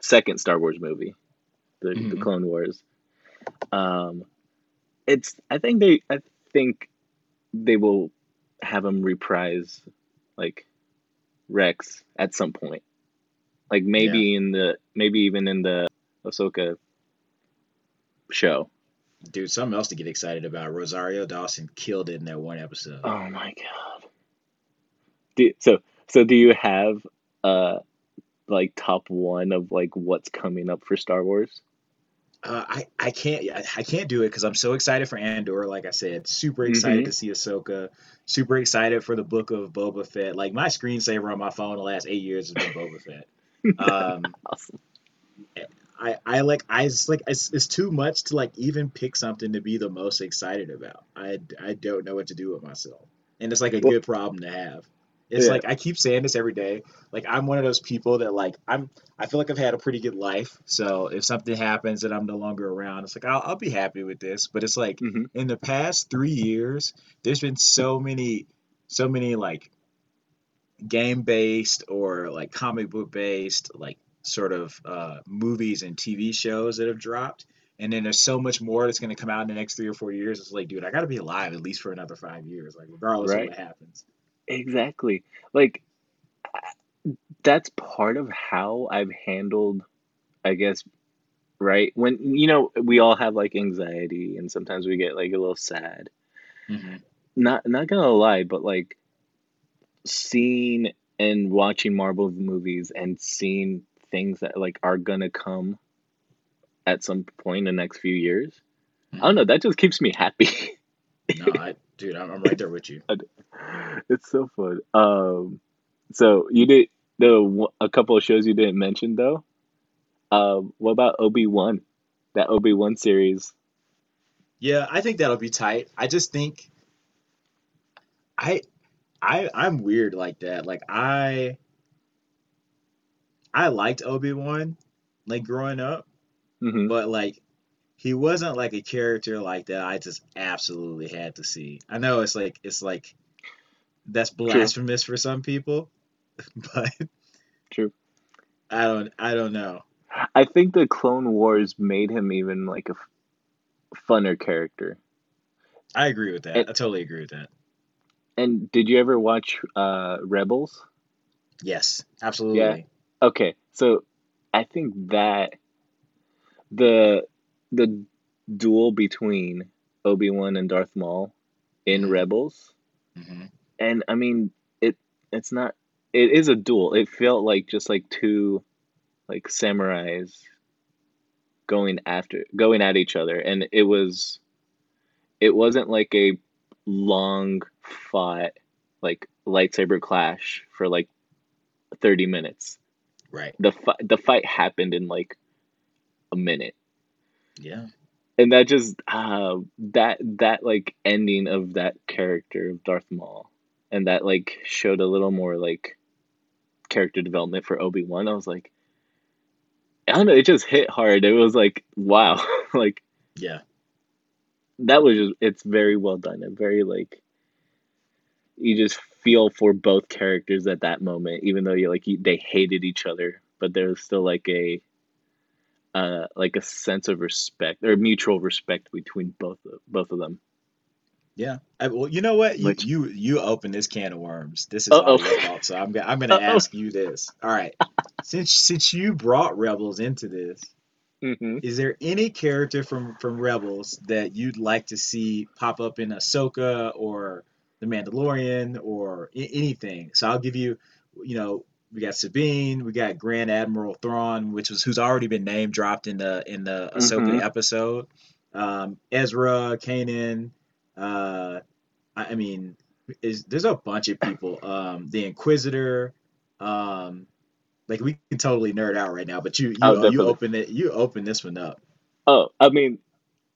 second Star Wars movie, the the Mhm. Clone Wars. Um, it's I think they I think they will have him reprise like Rex at some point, like maybe in the maybe even in the Ahsoka show. Dude, something else to get excited about. Rosario Dawson killed it in that one episode. Oh my god. Do, so so do you have uh like top one of like what's coming up for Star Wars? Uh, I I can't I, I can't do it because I'm so excited for Andor. Like I said, super excited Mhm. to see Ahsoka. Super excited for the book of Boba Fett. Like my screensaver on my phone the last eight years has been Boba Fett. (laughs) Um, Awesome. I I like I just like it's, it's too much to like even pick something to be the most excited about. I I don't know what to do with myself, and it's like a Well- good problem to have. It's Yeah. like I keep saying this every day. Like I'm one of those people that like I'm. I feel like I've had a pretty good life. So if something happens and I'm no longer around, it's like I'll I'll be happy with this. But it's like hmm in the past three years, there's been so many, so many like game based or like comic book based, like sort of uh, movies and TV shows that have dropped. And then there's so much more that's going to come out in the next three or four years. It's like, dude, I got to be alive at least for another five years, like regardless Right. of what happens. Exactly. Like that's part of how I've handled I guess right when you know we all have like anxiety and sometimes we get like a little sad. Mm-hmm. Not not gonna lie, but like seeing and watching Marvel movies and seeing things that like are gonna come at some point in the next few years. I don't know, that just keeps me happy. No, I, dude, I'm, I'm right there with you. (laughs) it's so fun. Um, so you did the a couple of shows you didn't mention though. Um, what about Obi Wan? That Obi Wan series. Yeah, I think that'll be tight. I just think I I I'm weird like that. Like I I liked Obi-Wan like growing up, hmm but like he wasn't like a character like that I just absolutely had to see. I know it's like it's like that's blasphemous for some people, (laughs) but True. I don't I don't know. I think the Clone Wars made him even like a f- funner character. I agree with that. It- I totally agree with that. And did you ever watch uh, Rebels? Yes, absolutely. Yeah. Okay, so I think that the the duel between Obi Wan and Darth Maul in Mhm. Rebels, hmm and I mean it it's not it is a duel. It felt like just like two like samurais going after going at each other, and it was it wasn't like a long fought like lightsaber clash for like 30 minutes Right. the fi- the fight happened in like a minute Yeah. and that just uh that that like ending of that character of Darth Maul and that like showed a little more like character development for Obi-Wan I was like I don't know it just hit hard it was like wow (laughs) like Yeah. that was just it's very well done and very like you just feel for both characters at that moment even though you like you, they hated each other but there was still like a uh like a sense of respect or mutual respect between both of, both of them Yeah. I, well, you know what? You Which- you you open this can of worms. This is all your fault. So I'm gonna I'm gonna ask you this. All right. since since you brought Rebels into this, hmm is there any character from from Rebels that you'd like to see pop up in Ahsoka or The Mandalorian or I- anything? So I'll give you, you know, we got Sabine, we got Grand Admiral Thrawn, which was who's already been name dropped in the in the Ahsoka Mhm. episode. Um, Ezra, Kanan, uh, I, I mean, is there's a bunch of people. Um, the Inquisitor, um, like we can totally nerd out right now, but you you, Oh, you open it you open this one up. Oh, I mean,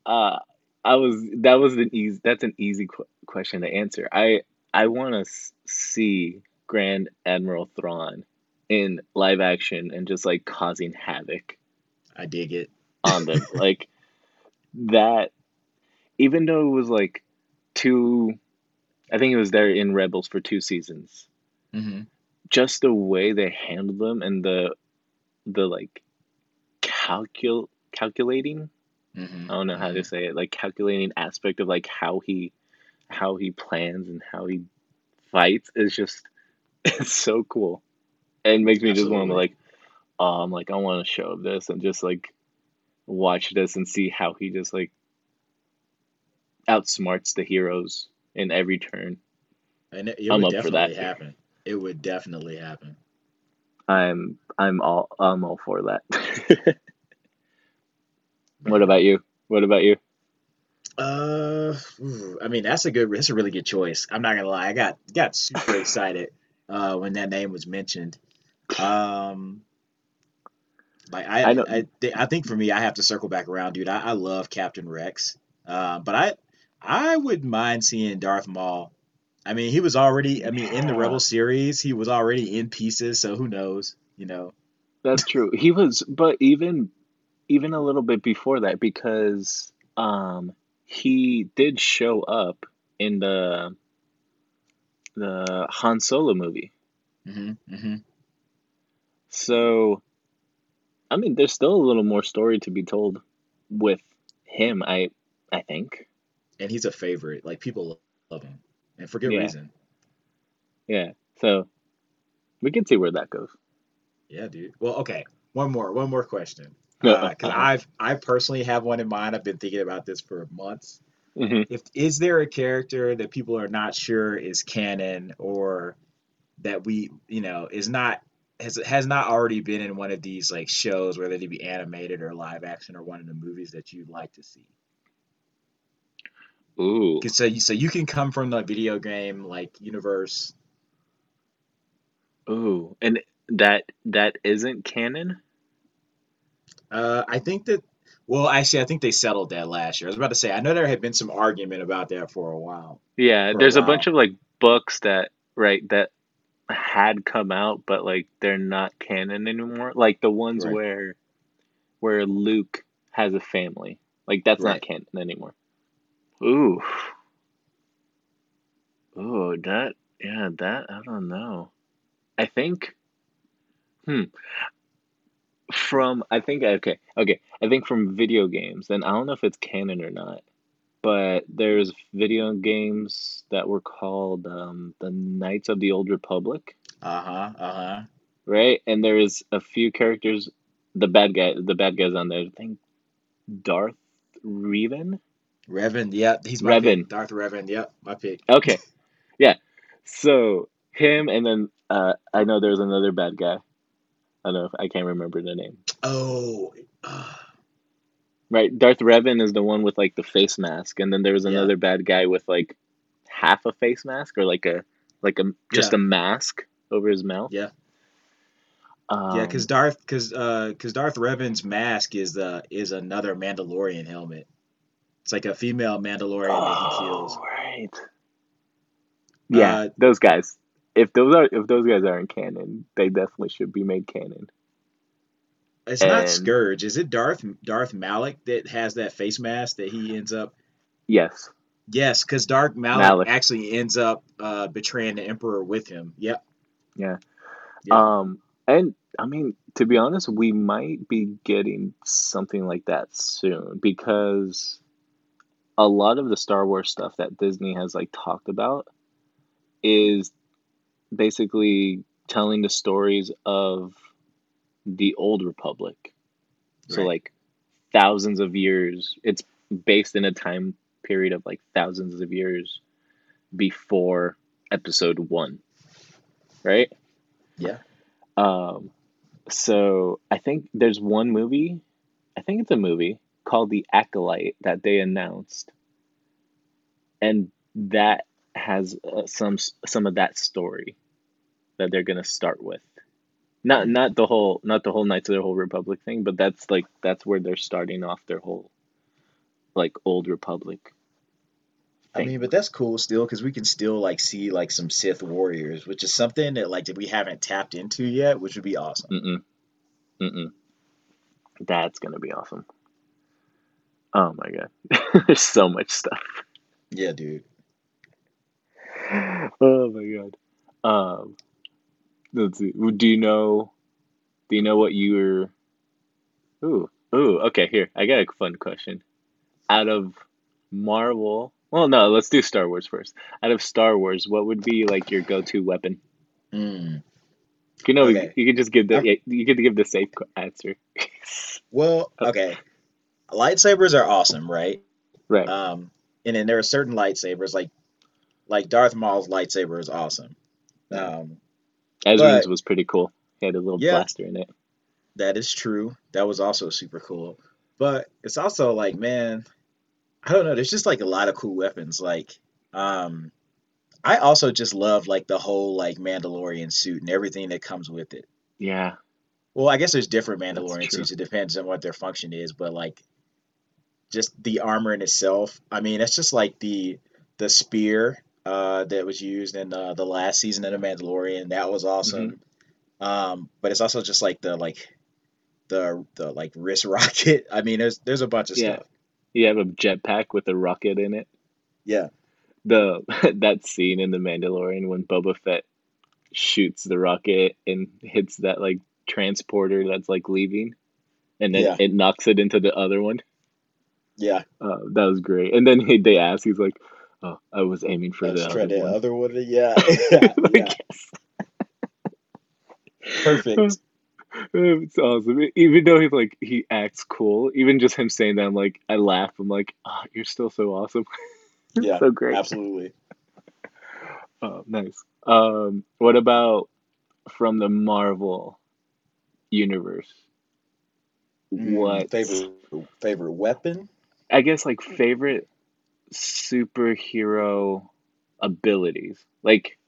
uh, I was that was an easy that's an easy qu question to answer. I I want to see Grand Admiral Thrawn in live action and just like causing havoc I dig it. on them. (laughs) like that, even though it was like two, I think it was there in Rebels for two seasons. hmm Just the way they handled them and the the like calcul calculating hmm I don't know how to say it, like calculating aspect of like how he how he plans and how he fights is just (laughs) it's so cool. And makes me just want to Absolutely. like um like I want to show this and just like watch this and see how he just like outsmarts the heroes in every turn. And it, it I'm would up for definitely that. happen. It would definitely happen. I'm I'm all I'm all for that. (laughs) what about you? What about you? Uh, I mean that's a good that's a really good choice. I'm not gonna lie, I got got super (laughs) excited uh when that name was mentioned. Um, like I I I, I think for me I have to circle back around, dude. I, I love Captain Rex. Uh, but I I wouldn't mind seeing Darth Maul. I mean, he was already I mean in the Rebel series, he was already in pieces, so who knows, you know. That's true. He was, but even even a little bit before that, because um he did show up in the the Han Solo movie. hmm hmm So, I mean, there's still a little more story to be told with him. I I think. And he's a favorite. Like people love him. And for good Yeah. reason. Yeah. So we can see where that goes. Yeah, dude. Well, okay. One more, one more question. (laughs) Uh, Because uh-huh. I've, I personally have one in mind. I've been thinking about this for months. hmm If is there a character that people are not sure is canon or that we, you know, is not has has not already been in one of these like shows, whether they be animated or live action or one of the movies that you'd like to see? Ooh. So you, so you can come from the video game like universe. Ooh. And that that isn't canon. Uh, I think that. Well, actually, I think they settled that last year. I was about to say, I know there had been some argument about that for a while. Yeah, For there's a while. bunch of like books that right that had come out, but like they're not canon anymore. Like the ones Right. where where Luke has a family. Like that's Right. not canon anymore. Ooh. Ooh, that yeah, that I don't know. I think hmm from I think okay, okay. I think from video games, and I don't know if it's canon or not but there's video games that were called um, the Knights of the Old Republic, Uh huh. Uh huh. right? And there's a few characters, the bad guy, the bad guys on there. I think Darth Revan. Revan. Yep. He's my Revan. pick. Darth Revan. Yep. My pick. Okay, yeah. So him, and then uh, I know there's another bad guy. I don't know if I can't remember the name. Oh. uh, Right, Darth Revan is the one with like the face mask, and then there was Yeah. another bad guy with like half a face mask or like a like a just Yeah. a mask over his mouth. Yeah. Um, yeah. Because Darth, because uh, because Darth Revan's mask is the is another Mandalorian helmet. It's like a female Mandalorian that he kills. Oh, right. Yeah, Uh, those guys. If those are if those guys aren't canon, they definitely should be made canon. It's not Scourge. Is it Darth Darth Malik that has that face mask that he ends up? Yes. Yes, because Darth Malik, Malik. actually ends up uh, betraying the Emperor with him. Yep. Yeah. Yeah. Um, and I mean, to be honest, we might be getting something like that soon because a lot of the Star Wars stuff that Disney has like talked about is basically telling the stories of the old republic. So like thousands of years. It's based in a time period of like thousands of years before episode 1. Right? Yeah. Um so I think there's one movie, I think it's a movie called The Acolyte that they announced. And that has uh, some some of that story that they're going to start with. Not not the whole not the whole Knights of the Old Republic thing, but that's like that's where they're starting off their whole like old republic. I mean, but that's cool still because we can still like see like some Sith warriors, which is something that like that we haven't tapped into yet, which would be awesome. Mm-mm. Mm-mm. That's gonna be awesome. Oh my god. (laughs) There's so much stuff. Yeah, dude. (laughs) Oh my god. Um let's see. Do you know do you know what you were Ooh. Ooh, okay, here. I got a fun question. Out of Marvel well no, let's do Star Wars first. Out of Star Wars, what would be like your go to weapon? Mm. You know, Okay. you could just give the I'm- you could give the safe answer. (laughs) Well, okay. Lightsabers are awesome, right? right. Um, and then there are certain lightsabers like like Darth Maul's lightsaber is awesome. Um, But- was pretty cool. He had a little Yeah. blaster in it. that is true. That was also super cool. But it's also like, man, I don't know. There's just like a lot of cool weapons. Like, um, I also just love like the whole like Mandalorian suit and everything that comes with it. Yeah. Well, I guess there's different Mandalorian suits. It depends on what their function is, but like just the armor in itself. I mean, it's just like the the spear uh, that was used in uh, the last season of the Mandalorian. That was awesome. Um, but it's also just like the like the the like wrist (laughs) rocket. I mean, there's there's a bunch of Yeah. stuff. You have a jetpack with a rocket in it. Yeah, The (laughs) that scene in the Mandalorian when Boba Fett shoots the rocket and hits that like transporter that's like leaving, and then Yeah. it knocks it into the other one. yeah. Uh, that was great. And then he, they ask, he's like, "Oh, I was aiming for Let's the try other the one." other one. (laughs) Yeah, (laughs) yeah, yeah. Perfect. It's awesome. Even though he's like he acts cool, even just him saying that, I'm like I laugh. I'm like, oh, you're still so awesome. (laughs) Yeah, so great. absolutely. Oh, nice. Um, what about from the Marvel universe? Mm, What favorite favorite weapon? I guess like favorite superhero abilities. Like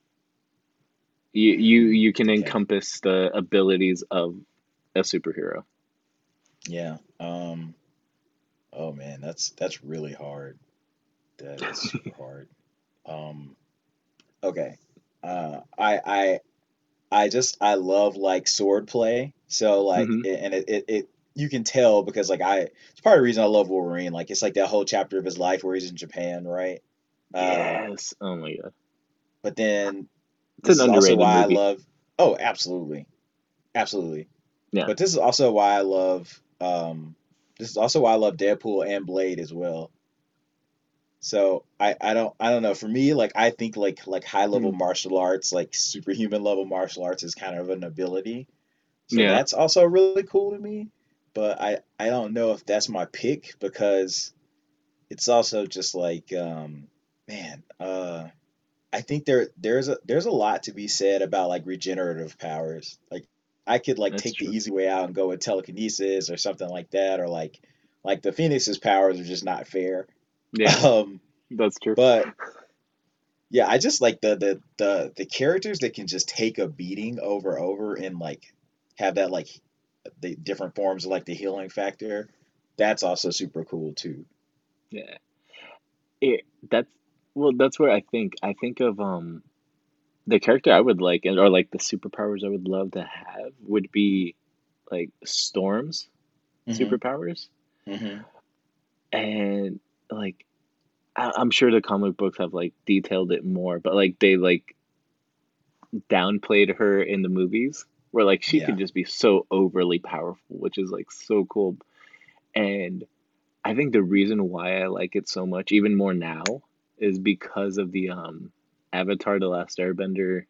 you you you can Okay. encompass the abilities of a superhero. Yeah. Um. Oh man, that's that's really hard. That is super (laughs) hard. Um. Okay. Uh. I I I just I love like sword play. So like Mhm. it, and it, it it you can tell because like I it's part of the reason I love Wolverine. Like it's like that whole chapter of his life where he's in Japan, right? Uh, yes. Oh my god. But then It's this an is also why movie. I love. Oh, absolutely, absolutely. Yeah. But this is also why I love. Um, this is also why I love Deadpool and Blade as well. So I I don't I don't know. For me, like I think like like high level Hmm. martial arts, like superhuman level martial arts, is kind of an ability. So Yeah. that's also really cool to me. But I I don't know if that's my pick because it's also just like um man uh I think there there's a there's a lot to be said about like regenerative powers. Like I could like That's take true. the easy way out and go with telekinesis or something like that, or like like the Phoenix's powers are just not fair. Yeah, (laughs) Um, that's true. but yeah, I just like the the the the characters that can just take a beating over over and like have that like the different forms of like the healing factor. That's also super cool too. Yeah. It that's well, that's where I think I think of um the character I would like and or like the superpowers I would love to have would be like Storm's Mhm. superpowers. Mhm. And like I, I'm sure the comic books have like detailed it more, but like they like downplayed her in the movies where like she Yeah. could just be so overly powerful, which is like so cool. And I think the reason why I like it so much, even more now, is because of the um Avatar: The Last Airbender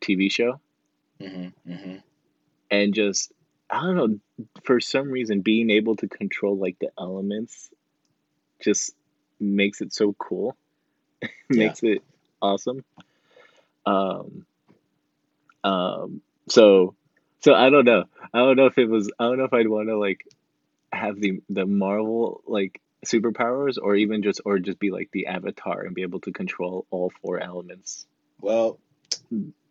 TV show, Mm-hmm. Mm-hmm. and just I don't know, for some reason, being able to control like the elements just makes it so cool, (laughs) Yeah. makes it awesome. Um, um, so so I don't know. I don't know if it was. I don't know if I'd want to like have the the Marvel like superpowers or even just or just be like the Avatar and be able to control all four elements, Well,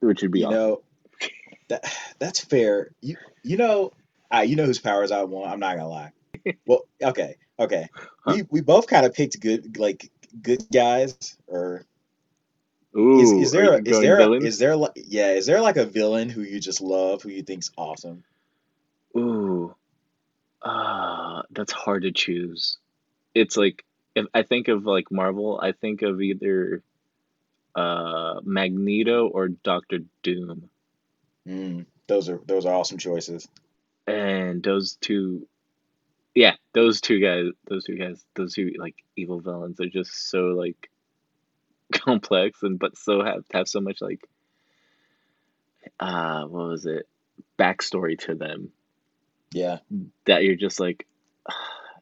which would be you awesome. know, that that's fair. You you know, uh, you know whose powers I want. I'm not gonna lie. (laughs) Well, okay, okay. Huh. We we both kind of picked good like good guys or Ooh, is is there a, is there a, is there like yeah is there like a villain who you just love who you think's awesome? Ooh, ah, that's hard to choose. It's like if I think of like Marvel, I think of either uh Magneto or Doctor Doom. Mm, those are those are awesome choices. And those two yeah, those two guys, those two guys, those two like evil villains are just so like (laughs) complex and but so have have so much like uh what was it? Backstory to them Yeah, that you're just like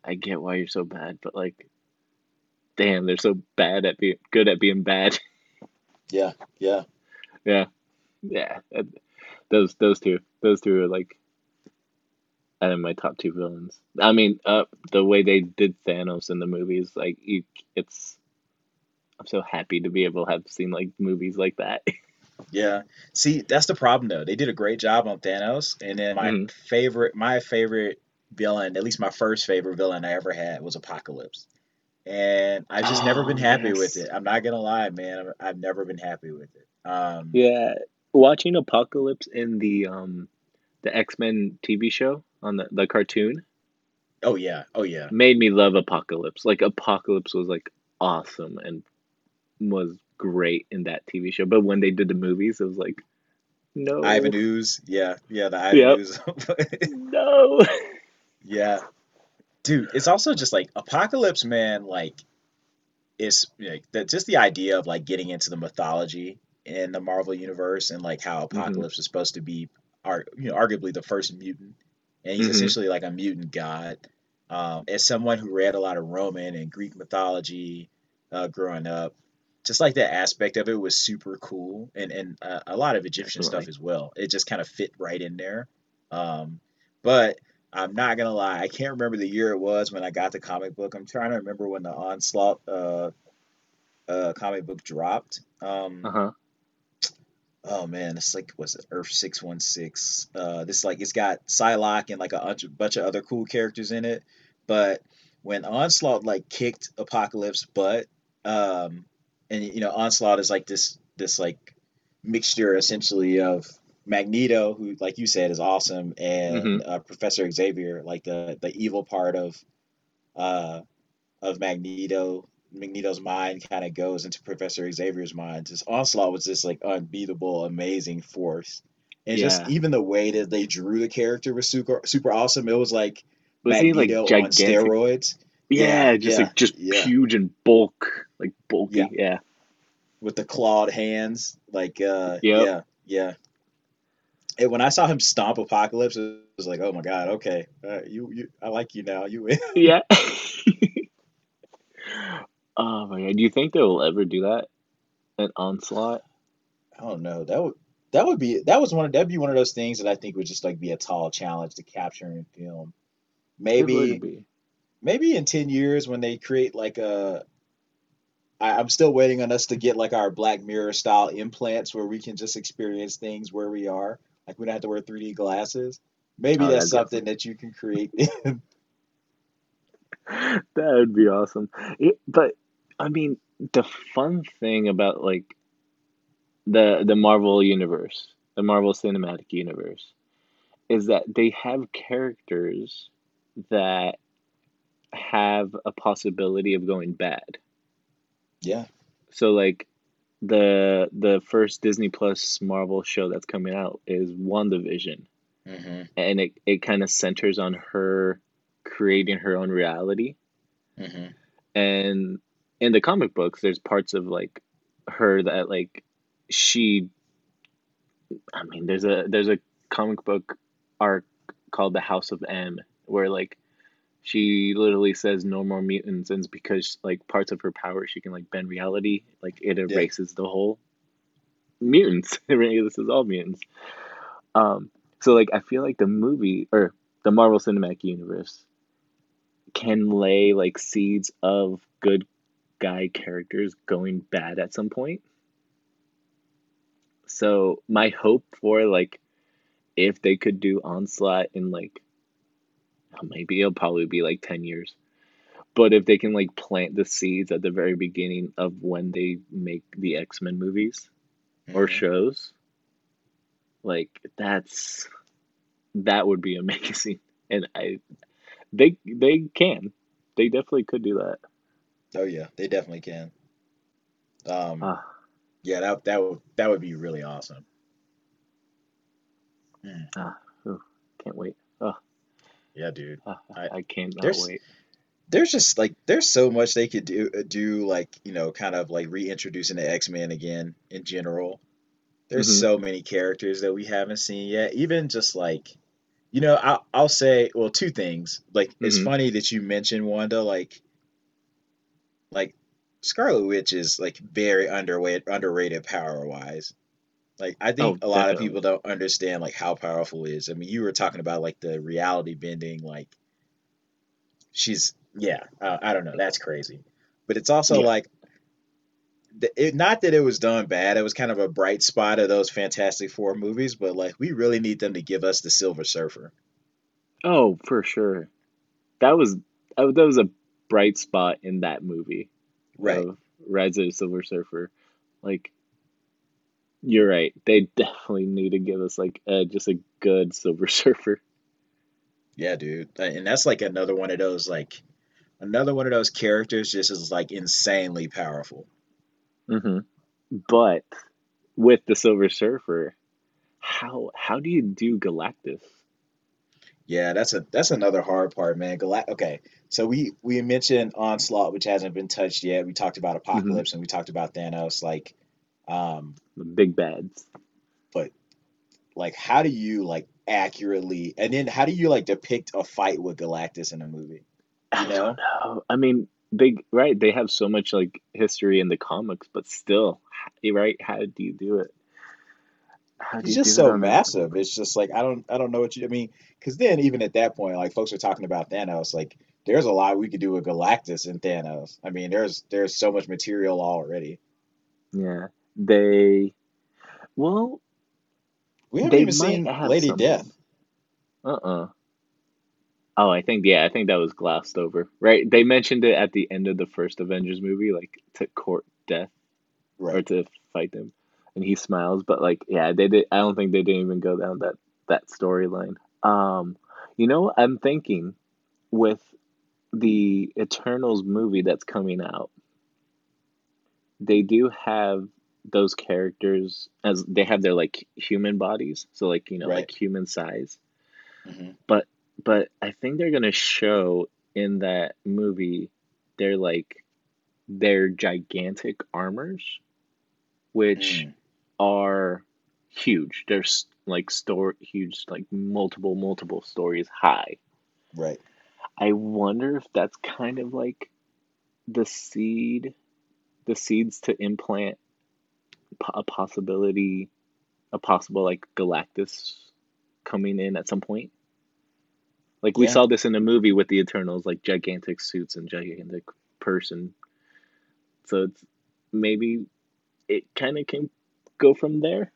I get why you're so bad, but like damn, they're so bad at being good at being bad. (laughs) yeah, yeah. yeah. Yeah. Those those two. Those two are like and my top two villains. I mean, uh the way they did Thanos in the movies, like you it's I'm so happy to be able to have seen like movies like that. (laughs) Yeah. See, that's the problem though. They did a great job on Thanos, and then my Mhm. favorite, my favorite villain, at least my first favorite villain I ever had was Apocalypse. And I've just never been Oh, happy with it. I'm not gonna lie, man. I've, I've never been happy with it. Um, Yeah. Watching Apocalypse in the um the X-Men TV show on the, the cartoon oh yeah, oh yeah. made me love Apocalypse. Like Apocalypse was like awesome and was great in that TV show. But when they did the movies, it was like, no, Ivan Ooze, yeah, yeah, the Ivan Yep. Ooze. (laughs) (laughs) no. Yeah. Dude, it's also just like Apocalypse, man, like it's like that just the idea of like getting into the mythology in the Marvel universe and like how Mm-hmm. Apocalypse was supposed to be ar you know, arguably the first mutant. And he's Mhm. essentially like a mutant god. Um, as someone who read a lot of Roman and Greek mythology uh, growing up, just like that aspect of it was super cool and and uh, a lot of Egyptian stuff as well. It just kind of fit right in there. Um, but I'm not gonna lie, I can't remember the year it was when I got the comic book. I'm trying to remember when the Onslaught uh, uh, comic book dropped. Um, Uh huh. oh man, it's like what's it, Earth six one six. Uh, this like it's got Psylocke and like a bunch, bunch of other cool characters in it. But when Onslaught like kicked Apocalypse butt, um, and you know Onslaught is like this this like mixture essentially of Magneto, who like you said is awesome, and uh, Professor Xavier, like the the evil part of uh of Magneto. Magneto's mind kind of goes into Professor Xavier's mind. Just Onslaught was this like unbeatable, amazing force, and just even the way that they drew the character was super super awesome. It was like Was he like Magneto on gigantic? steroids Yeah, Yeah, just yeah, like just yeah. huge and bulk, like bulky. Yeah. Yeah. with the clawed hands. Like, uh, Yep. yeah, yeah. And when I saw him stomp Apocalypse, it was like, oh my god, okay, uh, you, you, I like you now. You win. (laughs) Yeah. (laughs) oh my god. Do you think they will ever do that? An onslaught? I don't know. That would that would be that was one of that'd be one of those things that I think would just like be a tall challenge to capture in film. Maybe maybe in ten years when they create like a. I, I'm still waiting on us to get like our Black Mirror style implants where we can just experience things where we are. Like we don't have to wear 3D glasses. Maybe Oh, that's something that you can create. (laughs) that would be awesome. It, but I mean, the fun thing about like the the Marvel universe, the Marvel Cinematic Universe, is that they have characters that have a possibility of going bad. Yeah. So like the the first Disney Plus Marvel show that's coming out is WandaVision. hmm and it, it kind of centers on her creating her own reality hmm and in the comic books there's parts of like her that like she i mean there's a there's a comic book arc called the house of m where like she literally says no more mutants and because like parts of her power she can like bend reality. Like it erases the whole mutants. (laughs) It erases all mutants. Um so like i feel like the movie or the marvel cinematic universe can lay like seeds of good guy characters going bad at some point. So my hope for like if they could do onslaught in like maybe it'll probably be like 10 years. But if they can like plant the seeds at the very beginning of when they make the X-Men movies or Mhm. shows, like that's that would be (laughs) amazing. And I they they can. They definitely could do that. Oh yeah, they definitely can. Um, Ah, yeah, that that would that would be really awesome. ah, ooh, can't wait. Oh, Yeah, dude. ah, I- I can't there's- wait. There's just like there's so much they could do uh, do like you know kind of like reintroducing the X-Men again in general. There's Mhm. so many characters that we haven't seen yet. Even just like you know I'll I'll say well two things. Like it's Mhm. funny that you mentioned Wanda like like Scarlet Witch is like very underweight underrated power wise. Like I think Oh, a lot of people don't understand like how powerful it is. I mean, you were talking about like the reality bending like she's yeah, uh, I don't know, that's crazy. But it's also Yeah. like it, not that it was done bad. It was kind of a bright spot of those Fantastic Four movies, but like we really need them to give us the Silver Surfer. Oh, for sure. That was that was a bright spot in that movie Right. Rise of the Silver Surfer. Like, you're right. They (laughs) definitely need to give us like uh, just a good (laughs) Silver Surfer. Yeah, dude. And that's like another one of those like another one of those characters just is like insanely powerful. Mm-hmm. But with the Silver Surfer, how how do you do Galactus? Yeah, that's a that's another hard part, man. Gala- okay, so we we mentioned Onslaught, which hasn't been touched yet. We talked about Apocalypse and we talked about Thanos. Like, um, The big bads. But like how do you like accurately and then how do you like depict a fight with Galactus in a movie? I You know? don't know. I mean, they right. They have so much like history in the comics, but still, right? How do you do it? How do He's you just it so massive. It's just like I don't I don't know what you I mean, because then even at that point, like folks are talking about Thanos, like there's a lot we could do with Galactus and Thanos. I mean, there's there's so much material already. Yeah, they. Well, We haven't They even seen have Lady something. Death. uh-uh. Oh, I think yeah, I think that was glossed over. Right? They mentioned it at the end of the first Avengers movie, like to court death or to fight them, and he smiles. But like, yeah, they did. I don't think they didn't even go down that that storyline. Um, you know, I'm thinking with the Eternals movie that's coming out, they do have those characters as they have their like human bodies, so like you know Right. like human size. hmm But I think they're gonna show in that movie they're like their gigantic armors, which Mm. are huge. They're like store huge, like multiple multiple stories high. Right. I wonder if that's kind of like the seed, the seeds to implant a possibility, a possible like Galactus coming in at some point. Like we Yeah. saw this in the movie with the Eternals, like gigantic suits and gigantic person. So it's maybe it kind of can go from there.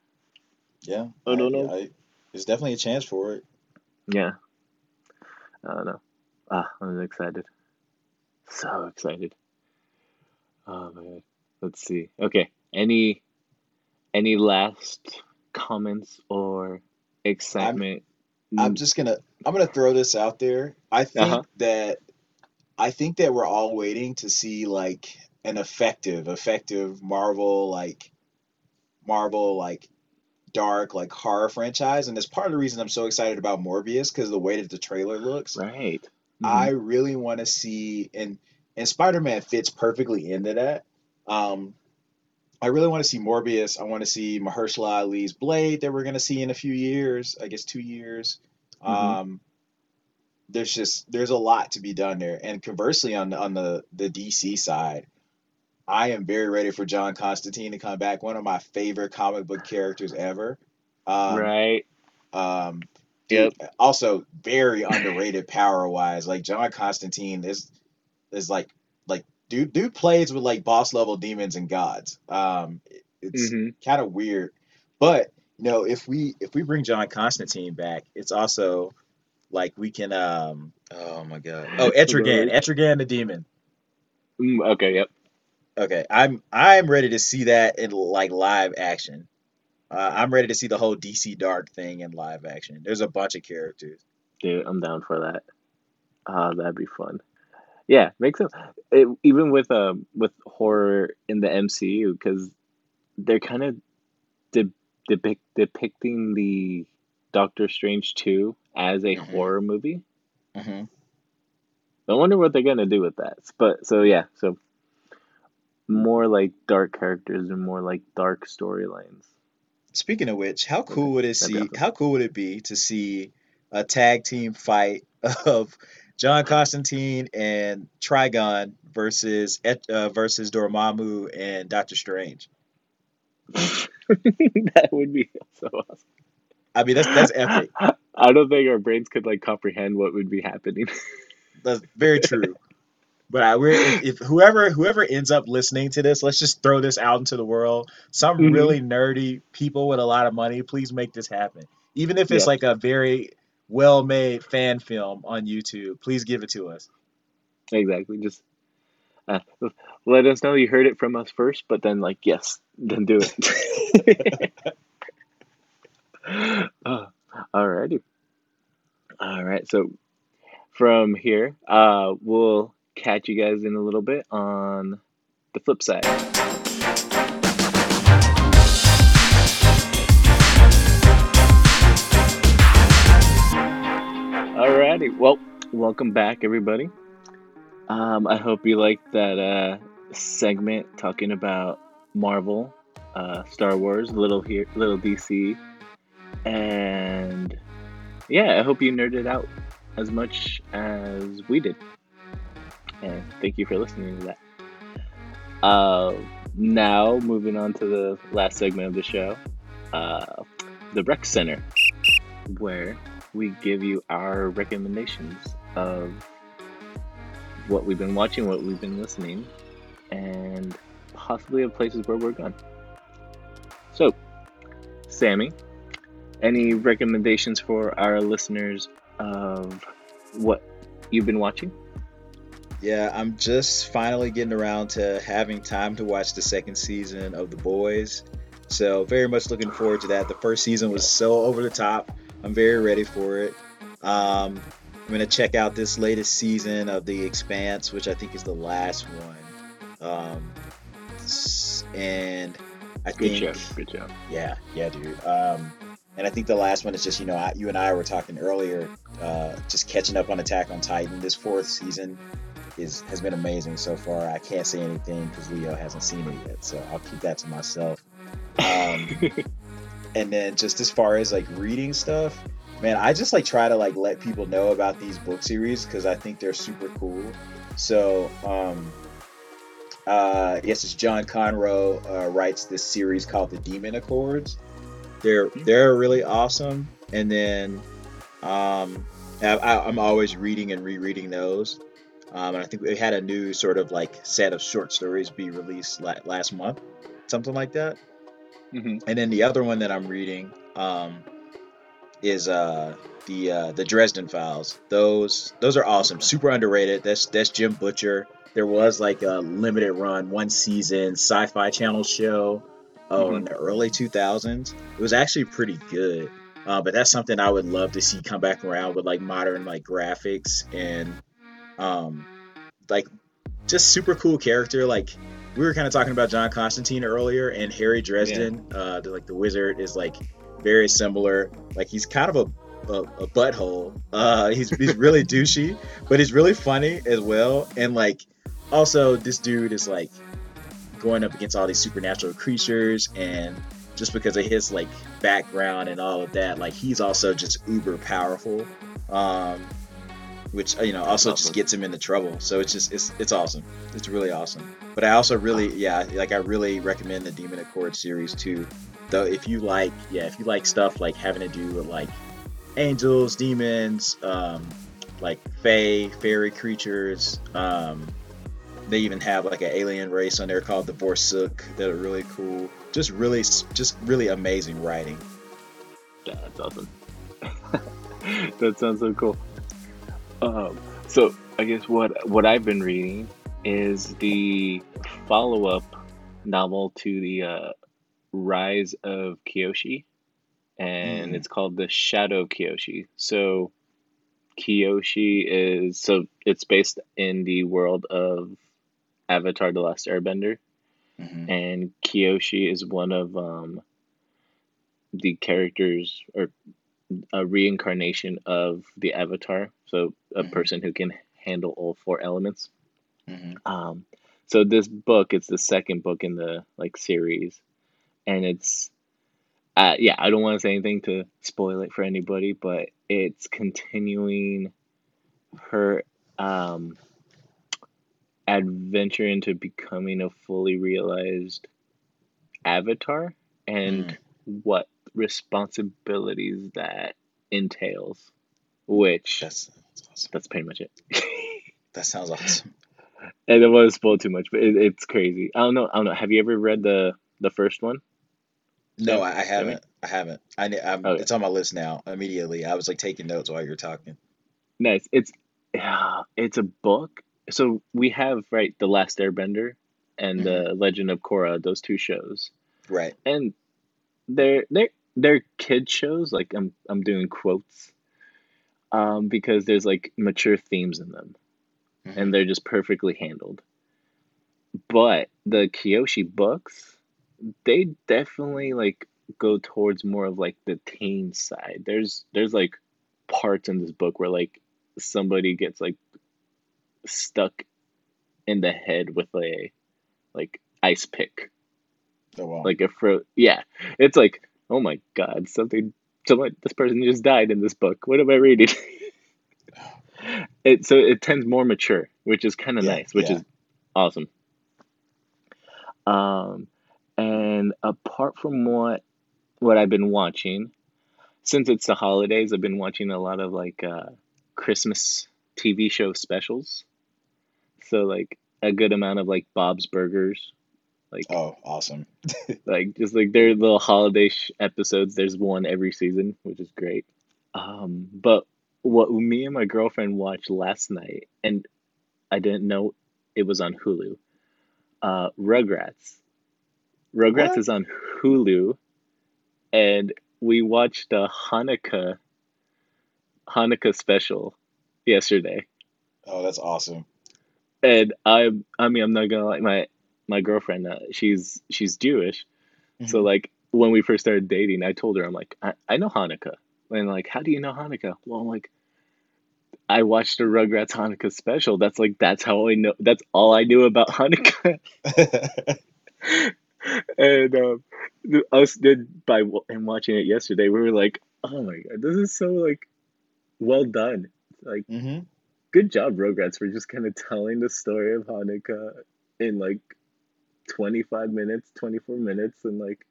Yeah. I don't know. I, there's definitely a chance for it. Yeah. I don't know. Ah, I'm excited. So excited. Oh man. Let's see. Okay. Any any last comments or excitement? I'm just gonna I'm gonna throw this out there. I think Uh-huh. that I think that we're all waiting to see like an effective, effective Marvel like Marvel like dark like horror franchise, and it's part of the reason I'm so excited about Morbius because the way that the trailer looks. right. I really want to see and and Spider-Man fits perfectly into that. Um, I really want to see Morbius. I want to see Mahershala Ali's Blade that we're gonna see in a few years. I guess two years. Mhm. Um, there's just there's a lot to be done there. And conversely, on the on the the DC side, I am very ready for John Constantine to come back. One of my favorite comic book characters ever. Um, right. um, Yep. dude, also very underrated power wise. Like John Constantine is is like like dude dude plays with like boss level demons and gods. Um, it's hmm kind of weird, but you know if we if we bring John Constantine back, it's also like we can um oh my god oh Etrigan Etrigan the demon. Mm, okay. Yep. Okay, I'm I'm ready to see that in like live action. Uh, I'm ready to see the whole DC Dark thing in live action. There's a bunch of characters. Dude, I'm down for that. Uh, that'd be fun. Yeah, makes sense. It, even with um with horror in the MCU, because they're kind of de- depict depicting the Doctor Strange two as a Mhm. horror movie. hmm I wonder what they're gonna do with that. But so yeah, so more like dark characters and more like dark storylines. Speaking of which, how cool would it see? awesome. How cool would it be to see a tag team fight (laughs) of John Constantine and Etrigan versus uh, versus Dormammu and Doctor Strange? (laughs) that would be so awesome. I mean, that's that's epic. (laughs) I don't think our brains could like comprehend what would be happening. (laughs) That's very true. But I, we're, if, if whoever whoever ends up listening to this, let's just throw this out into the world. Some Mhm. really nerdy people with a lot of money, please make this happen. Even if it's Yeah. like a very well-made fan film on YouTube, please give it to us. exactly. Just uh, let us know you heard it from us first, but then like yes, then do it. (laughs) uh, alrighty. All right. So from here, uh, we'll catch you guys in a little bit on the flip side. Well, welcome back, everybody. Um, I hope you liked that uh, segment talking about Marvel, uh, Star Wars, little here, little DC, and yeah, I hope you nerded out as much as we did. And thank you for listening to that. Uh, now, moving on to the last segment of the show, uh, the Rec Center, where we give you our recommendations of what we've been watching, what we've been listening, and possibly of places where we're gone. So, Sammy, any recommendations for our listeners of what you've been watching? Yeah, I'm just finally getting around to having time to watch the second season of The Boys. So, very much looking forward to that. The first season was so over the top. I'm very ready for it. Um, I'm going to check out this latest season of The Expanse, which I think is the last one. Um, and I Good think. show. Good show. Yeah, yeah, dude. Um, and I think the last one is just you know I, you and I were talking earlier, uh, just catching up on Attack on Titan. This fourth season is has been amazing so far. I can't say anything because Leo hasn't seen it yet, so I'll keep that to myself. Um, (laughs) and then just as far as like reading stuff, man, I just like try to like let people know about these book series because I think they're super cool. So um, uh, guess it's John Conroe uh, writes this series called the Demon Accords. They're they're really awesome. And then um, I, I'm always reading and rereading those. Um, and I think we had a new sort of like set of short stories be released la- last month, something like that. Hmm And then the other one that I'm reading um, is uh, the uh, the Dresden Files. Those those are awesome, super underrated. That's that's Jim Butcher. There was like a limited run, one season Sci-Fi Channel show oh, in the early 2000s. It was actually pretty good. Uh, but that's something I would love to see come back around with like modern like graphics and um, like just super cool character. Like we were kind of talking about John Constantine earlier, and Harry Dresden, uh, the, like the wizard, is like very similar. Like he's kind of a a, a butthole. Uh, he's he's really (laughs) douchey, but he's really funny as well. And like also this dude is like going up against all these supernatural creatures and just because of his like background and all of that like he's also just uber powerful um which you know also just gets him into trouble so it's just it's it's awesome it's really awesome but i also really yeah like i really recommend the demon accord series too though if you like yeah if you like stuff like having to do with like angels demons um like fae fairy creatures um they even have like an alien race on there called the Vorsook that are really cool. Just really, just really amazing writing. Yeah, that's awesome. (laughs) that sounds so cool. Um, so I guess what what I've been reading is the follow up novel to the uh, Rise of Kyoshi, and Mm. it's called The Shadow Kyoshi. So Kyoshi is so it's based in the world of Avatar: The Last Airbender Mhm. and Kyoshi is one of um, the characters or a reincarnation of the Avatar, so a Mhm. person who can handle all four elements. Mhm. Um, so this book, it's the second book in the like series, and it's uh, yeah, I don't want to say anything to spoil it for anybody, but it's continuing her um, adventure into becoming a fully realized avatar and what responsibilities that entails, which That's, that's awesome. that's pretty much it. (laughs) That sounds awesome. I don't want to spoil too much, but it, it's crazy. I don't know. I don't know. Have you ever read the the first one? No, I, I haven't. I haven't. I, I'm, Okay. It's on my list now. Immediately, I was like taking notes while you were talking. Nice. It's yeah, it's a book. So we have right the Last Airbender and mm-hmm. the Legend of Korra, those two shows, Right. and they're they're they're kid shows. Like I'm I'm doing quotes, um, because there's like mature themes in them, Mhm. and they're just perfectly handled. But the Kyoshi books, they definitely like go towards more of like the teen side. There's there's like parts in this book where like somebody gets like stuck in the head with a like ice pick Oh, wow. like a fro yeah it's like oh my god something someone this person just died in this book. What am i reading? (laughs) It so it tends more mature which is kind of Yeah, nice which yeah. is awesome. Um and apart from what what i've been watching since it's the holidays i've been watching a lot of like uh christmas tv show specials. So like a good amount of like bob's burgers like oh, awesome. (laughs) like just like their little holiday sh- episodes there's one every season which is great um but what me and my girlfriend watched last night and i didn't know it was on hulu uh rugrats rugrats What? is on hulu and we watched a hanukkah hanukkah special yesterday Oh, that's awesome. and i i mean i'm not gonna like my my girlfriend uh, she's she's jewish So Mhm. like when we first started dating, I told her I'm like I, I know Hanukkah, and like how do you know Hanukkah? Well, I'm like I watched the Rugrats Hanukkah special. That's like that's how I know. That's all I knew about (laughs) Hanukkah. (laughs) and um, us did by and watching it yesterday, we were like, oh my god, this is so like well done. Like hmm good job, Rugrats, for just kind of telling the story of Hanukkah in like 25 minutes, 24 minutes, and like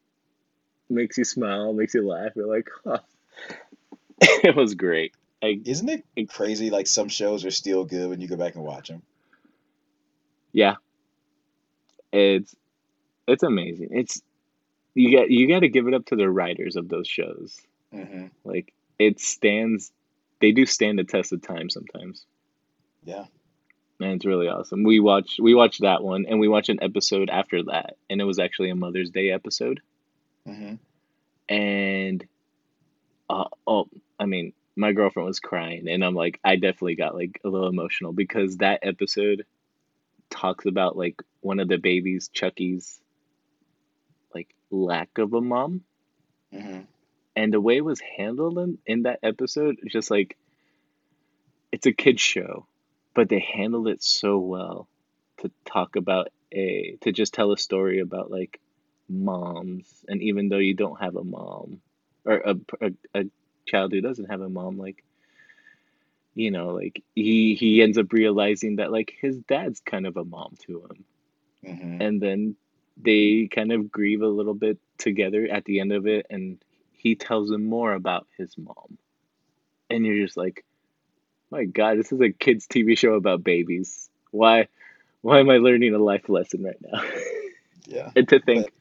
makes you smile, makes you laugh. You're like, huh. (laughs) it was great. I, Isn't it It- crazy? Like some shows are still good when you go back and watch them. yeah, it's it's amazing. It's you get you got to give it up to the writers of those shows. hmm Like it stands, they do stand the test of time sometimes. Yeah. And it's really awesome. We watched we watched that one, and we watched an episode after that, and it was actually a Mother's Day episode. hmm and uh, oh i mean my girlfriend was crying and i'm like i definitely got like a little emotional because that episode talks about like one of the babies chucky's like lack of a mom hmm and the way it was handled in, in that episode is just like it's a kids show but they handled it so well to talk about a to just tell a story about like moms. And even though you don't have a mom or a, a, a child who doesn't have a mom like you know like he he ends up realizing that like his dad's kind of a mom to him. Hmm and then they kind of grieve a little bit together at the end of it and he tells him more about his mom. And you're just like my god this is a kids tv show about babies why why am i learning a life lesson right now (laughs) Yeah, and to think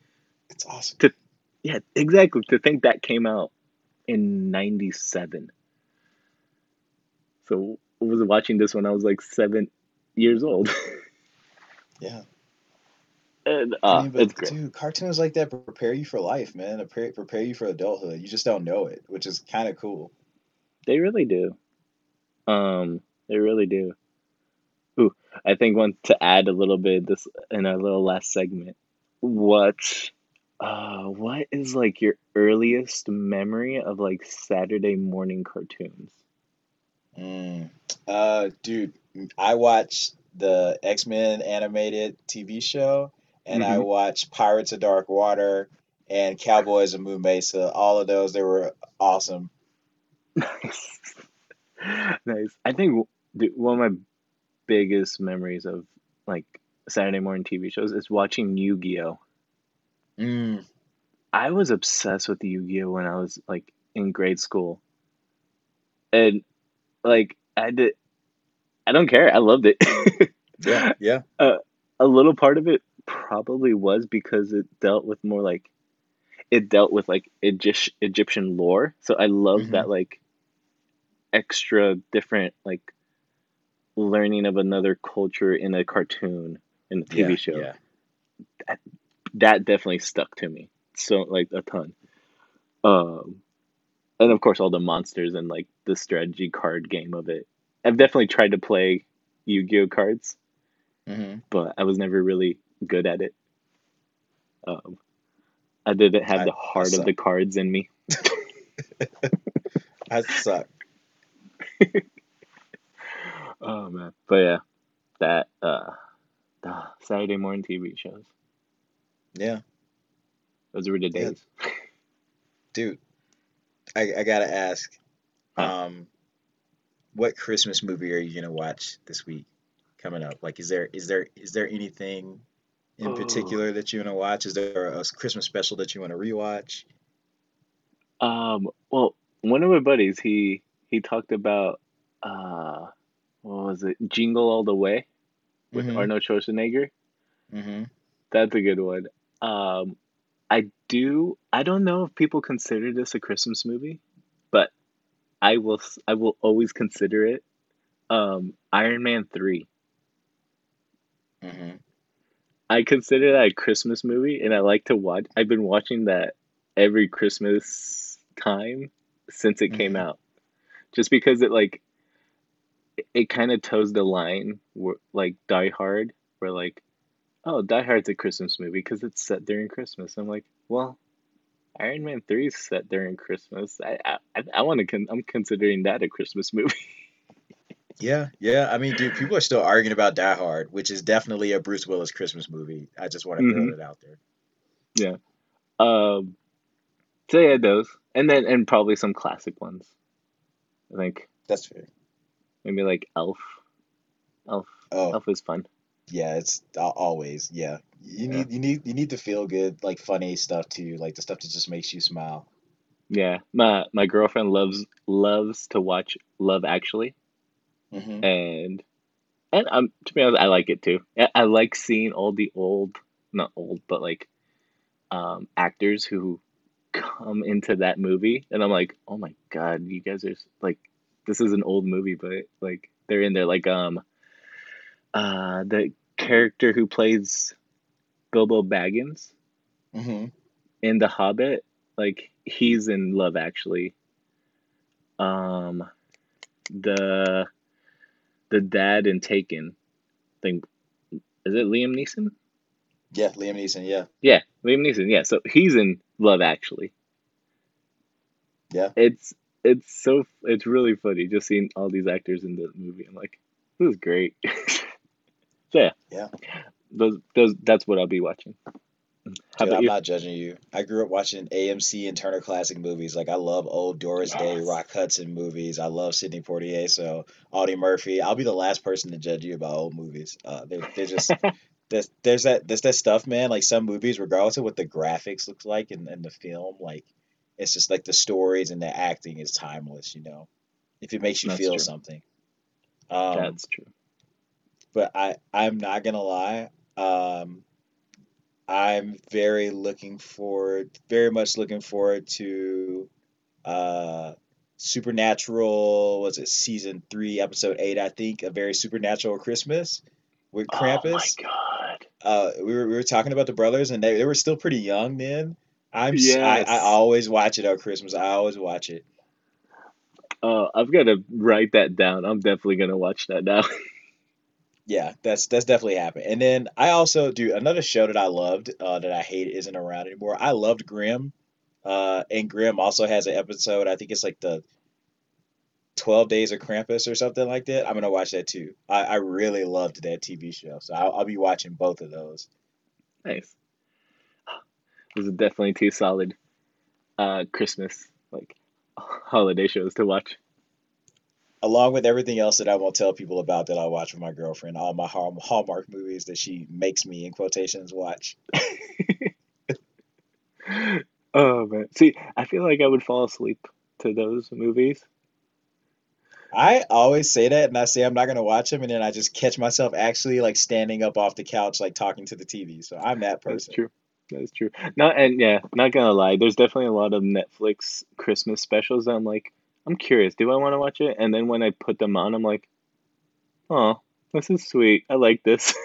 it's awesome. To, yeah exactly to think that came out in 97 so i was watching this when i was like seven years old (laughs) Yeah. and I uh mean, but dude, cartoons like that prepare you for life, man. Prepare, prepare you for adulthood. You just don't know it, which is kind of cool. They really do. Um, they really do. Ooh, I think one to add a little bit this in our little last segment. What, uh, what is like your earliest memory of like Saturday morning cartoons? Mm. Uh, dude, I watched the X Men animated TV show, and I Mhm. watched Pirates of Dark Water and Cowboys of Moon Mesa. All of those, they were awesome. (laughs) Nice, (laughs) nice. I think one of my biggest memories of like Saturday morning TV shows is watching Yu-Gi-Oh. Mm. I was obsessed with Yu-Gi-Oh when I was like in grade school. And like I did I don't care. I loved it. (laughs) Yeah, yeah. A little part of it probably was because it dealt with more like it dealt with like Egypt, Egyptian lore. So I love Mhm. that like extra different like learning of another culture in a cartoon in a TV Yeah, show. yeah. that definitely stuck to me. So like a ton. Um and of course all the monsters and like the strategy card game of it. I've definitely tried to play yu-gi-oh cards hmm but i was never really good at it. Um i didn't have I- the heart of the cards in me. (laughs) I suck. (laughs) oh man but yeah that uh the saturday morning tv shows Yeah, those were the Yeah. days (laughs) dude. I, I gotta ask, Huh. um, what Christmas movie are you gonna watch this week coming up? Like, is there is there is there anything in Oh. particular that you want to watch? Is there a Christmas special that you want to rewatch? Um, well, one of my buddies, he he talked about uh what was it? Jingle All the Way with Mhm. Arnold Schwarzenegger. Mm-hmm. That's a good one. Um, I do I don't know if people consider this a Christmas movie, but I will I will always consider it. Um, Iron Man 3. Mm-hmm. I consider that a Christmas movie and I like to watch I've been watching that every Christmas time since it came Mhm. out. Just because it like it, it kind of toes the line where like Die Hard where like oh Die Hard's a Christmas movie because it's set during Christmas. I'm like, well, Iron Man 3 is set during Christmas. I I, I- want to con- I'm considering that a Christmas movie. (laughs) Yeah, yeah. I mean, dude, people are still arguing about Die Hard, which is definitely a Bruce Willis Christmas movie. I just want to throw Mhm. it out there. Yeah. Um so yeah, those. And then and probably some classic ones. I think That's fair. maybe like Elf. Elf. Oh, Elf is fun. yeah, it's always yeah. You Yeah. need you need you need to feel good, like funny stuff too, like the stuff that just makes you smile. Yeah. My my girlfriend loves loves to watch Love Actually. hmm and and um to be honest, I like it too. I, I like seeing all the old, not old, but like um actors who come into that movie, and I'm like, oh my god, you guys are like, this is an old movie, but like they're in there, like um, uh, the character who plays Bilbo Baggins hmm in The Hobbit, like he's in Love Actually. Um, the the dad in Taken, think is it Liam Neeson? Yeah, Liam Neeson. Yeah, Yeah, Liam Neeson. Yeah, so he's in Love Actually. Yeah. It's it's so it's really funny just seeing all these actors in the movie. I'm like, this is great. (laughs) So yeah, Yeah. those those that's what I'll be watching. Dude, I'm you? not judging you. I grew up watching AMC and Turner Classic movies. Like I love old Doris Day, Rock Hudson movies. I love Sidney Poitier, so Audie Murphy. I'll be the last person to judge you about old movies. Uh, they're, they're just (laughs) there's there's that there's that stuff, man. Like some movies, regardless of what the graphics look like in, in the film, like it's just like the stories and the acting is timeless. You know, if it makes you That's feel true. something. Um, That's true. but I I'm not gonna lie. Um, I'm very looking forward, very much looking forward to uh Supernatural. Was it season three, episode eight? I think a very supernatural Christmas with Oh my Krampus. god. Uh, we were we were talking about the brothers, and they they were still pretty young then. I'm s- I, Yes. I always watch it on Christmas. I always watch it. Uh, I've got to write that down. I'm definitely gonna watch that now. (laughs) Yeah, that's that's definitely happened. And then I also do another show that I loved uh, that I hate isn't around anymore. I loved Grimm, uh, and Grimm also has an episode. I think it's like the Twelve Days of Krampus or something like that. I'm gonna watch that too. I, I really loved that TV show, so I'll, I'll be watching both of those. nice. (gasps) Those are definitely two solid uh Christmas like (laughs) holiday shows to watch. Along with everything else that I won't tell people about that I watch with my girlfriend, all my Hallmark movies that she makes me in quotations watch. (laughs) (laughs) Oh man. See, I feel like I would fall asleep to those movies. I always say that, and I say I'm not gonna watch them, and then I just catch myself actually like standing up off the couch, like talking to the TV. So I'm that person. That's true. That's true. No, and yeah, not gonna lie, there's definitely a lot of Netflix Christmas specials that I'm like, I'm curious, do I want to watch it? And then when I put them on, I'm like, oh, this is sweet. I like this. (laughs)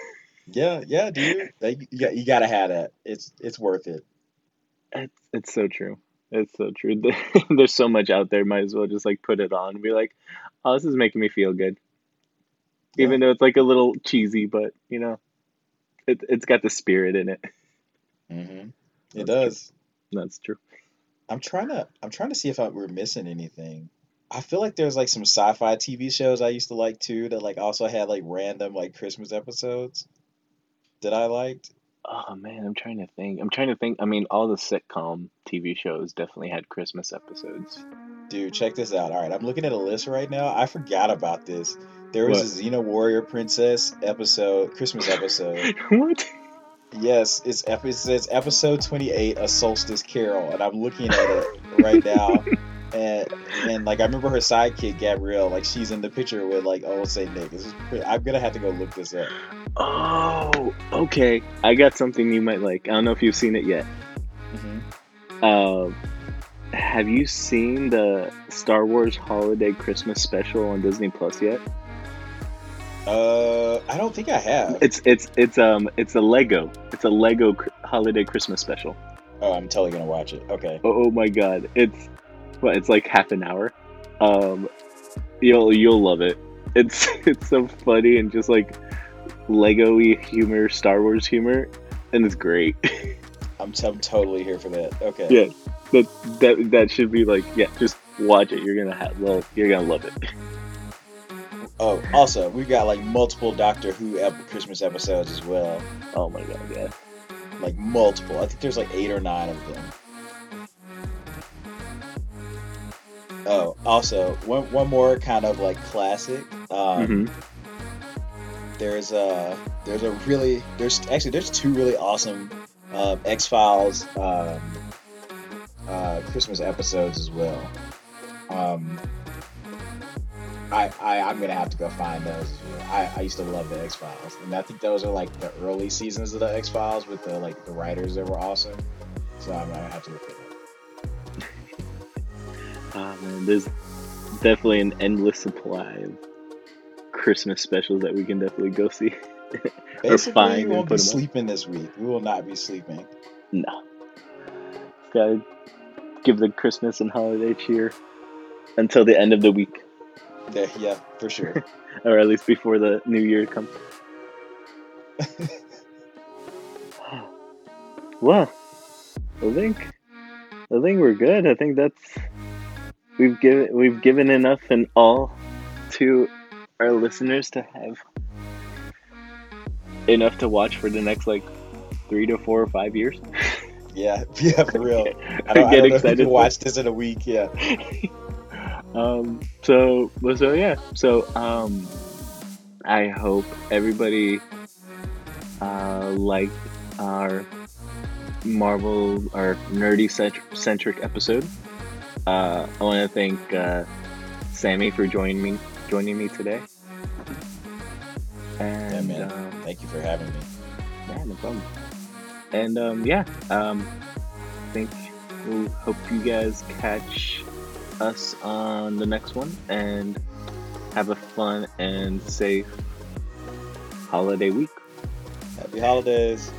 Yeah, yeah, dude. Like, you got, you gotta have that. It's it's worth it. It's it's so true. It's so true. (laughs) There's so much out there. Might as well just like put it on and be like, oh, this is making me feel good. Even though it's like a little cheesy, but you know, it it's got the spirit in it. Mm-hmm. That's It does. That's true. I'm trying to I'm trying to see if I, we're missing anything. I feel like there's like some sci-fi TV shows I used to like too that like also had like random like Christmas episodes that I liked. Oh man, I'm trying to think. I'm trying to think. I mean, all the sitcom TV shows definitely had Christmas episodes. Dude, check this out. All right, I'm looking at a list right now. I forgot about this. There was What? a Xena Warrior Princess episode, Christmas episode. (laughs) what? Yes, it's ep- it says episode 28, A Solstice Carol, and I'm looking at it right now. (laughs) And and like I remember her sidekick Gabrielle, like she's in the picture with like oh say Nick. This is pretty, I'm gonna have to go look this up. Oh, okay. I got something you might like. I don't know if you've seen it yet. hmm Um, have you seen the Star Wars Holiday Christmas special on Disney Plus yet? Uh, I don't think I have. It's it's it's um it's a Lego. It's a Lego cr- Holiday Christmas special. Oh, I'm totally gonna watch it. Okay. Oh, oh my god, it's well, it's like half an hour. Um, you'll you'll love it. It's (laughs) it's so funny and just like Lego-y humor, Star Wars humor, and it's great. (laughs) I'm, t- I'm totally here for that. Okay. yeah, that that that should be like yeah, just watch it. You're gonna have well, you're gonna love it. Oh, also, we've got like multiple Doctor Who ep- Christmas episodes as well. Oh my god, yeah. Like multiple. I think there's like eight or nine of them. Oh, also, one, one more kind of like classic. Um, hmm There's a there's a really there's actually there's two really awesome uh, X Files um, uh, Christmas episodes as well. Um, I, I I'm gonna have to go find those. As well. I, I used to love the X Files, and I think those are like the early seasons of the X Files with the like the writers that were awesome. So I'm gonna have to look at. Ah man, there's definitely an endless supply of Christmas specials that we can definitely go see. (laughs) or Basically, find we won't be 'em up. sleeping this week. We will not be sleeping. No. Gotta give the Christmas and holiday cheer until the end of the week, Yeah, yeah, for sure. (laughs) or at least before the new year comes. (laughs) well, I think I think we're good. I think that's we've given we've given enough and all to our listeners to have enough to watch for the next like three to four or five years. (laughs) Yeah, yeah, for real. (laughs) I don't, I get excited. watch this in a week. Yeah. (laughs) um so so yeah so um i hope everybody uh liked our marvel our nerdy centric episode uh i want to thank uh sammy for joining me joining me today and man. um, Thank you for having me. yeah no problem and um yeah um i think we'll hope you guys catch us on the next one and have a fun and safe holiday week Happy holidays.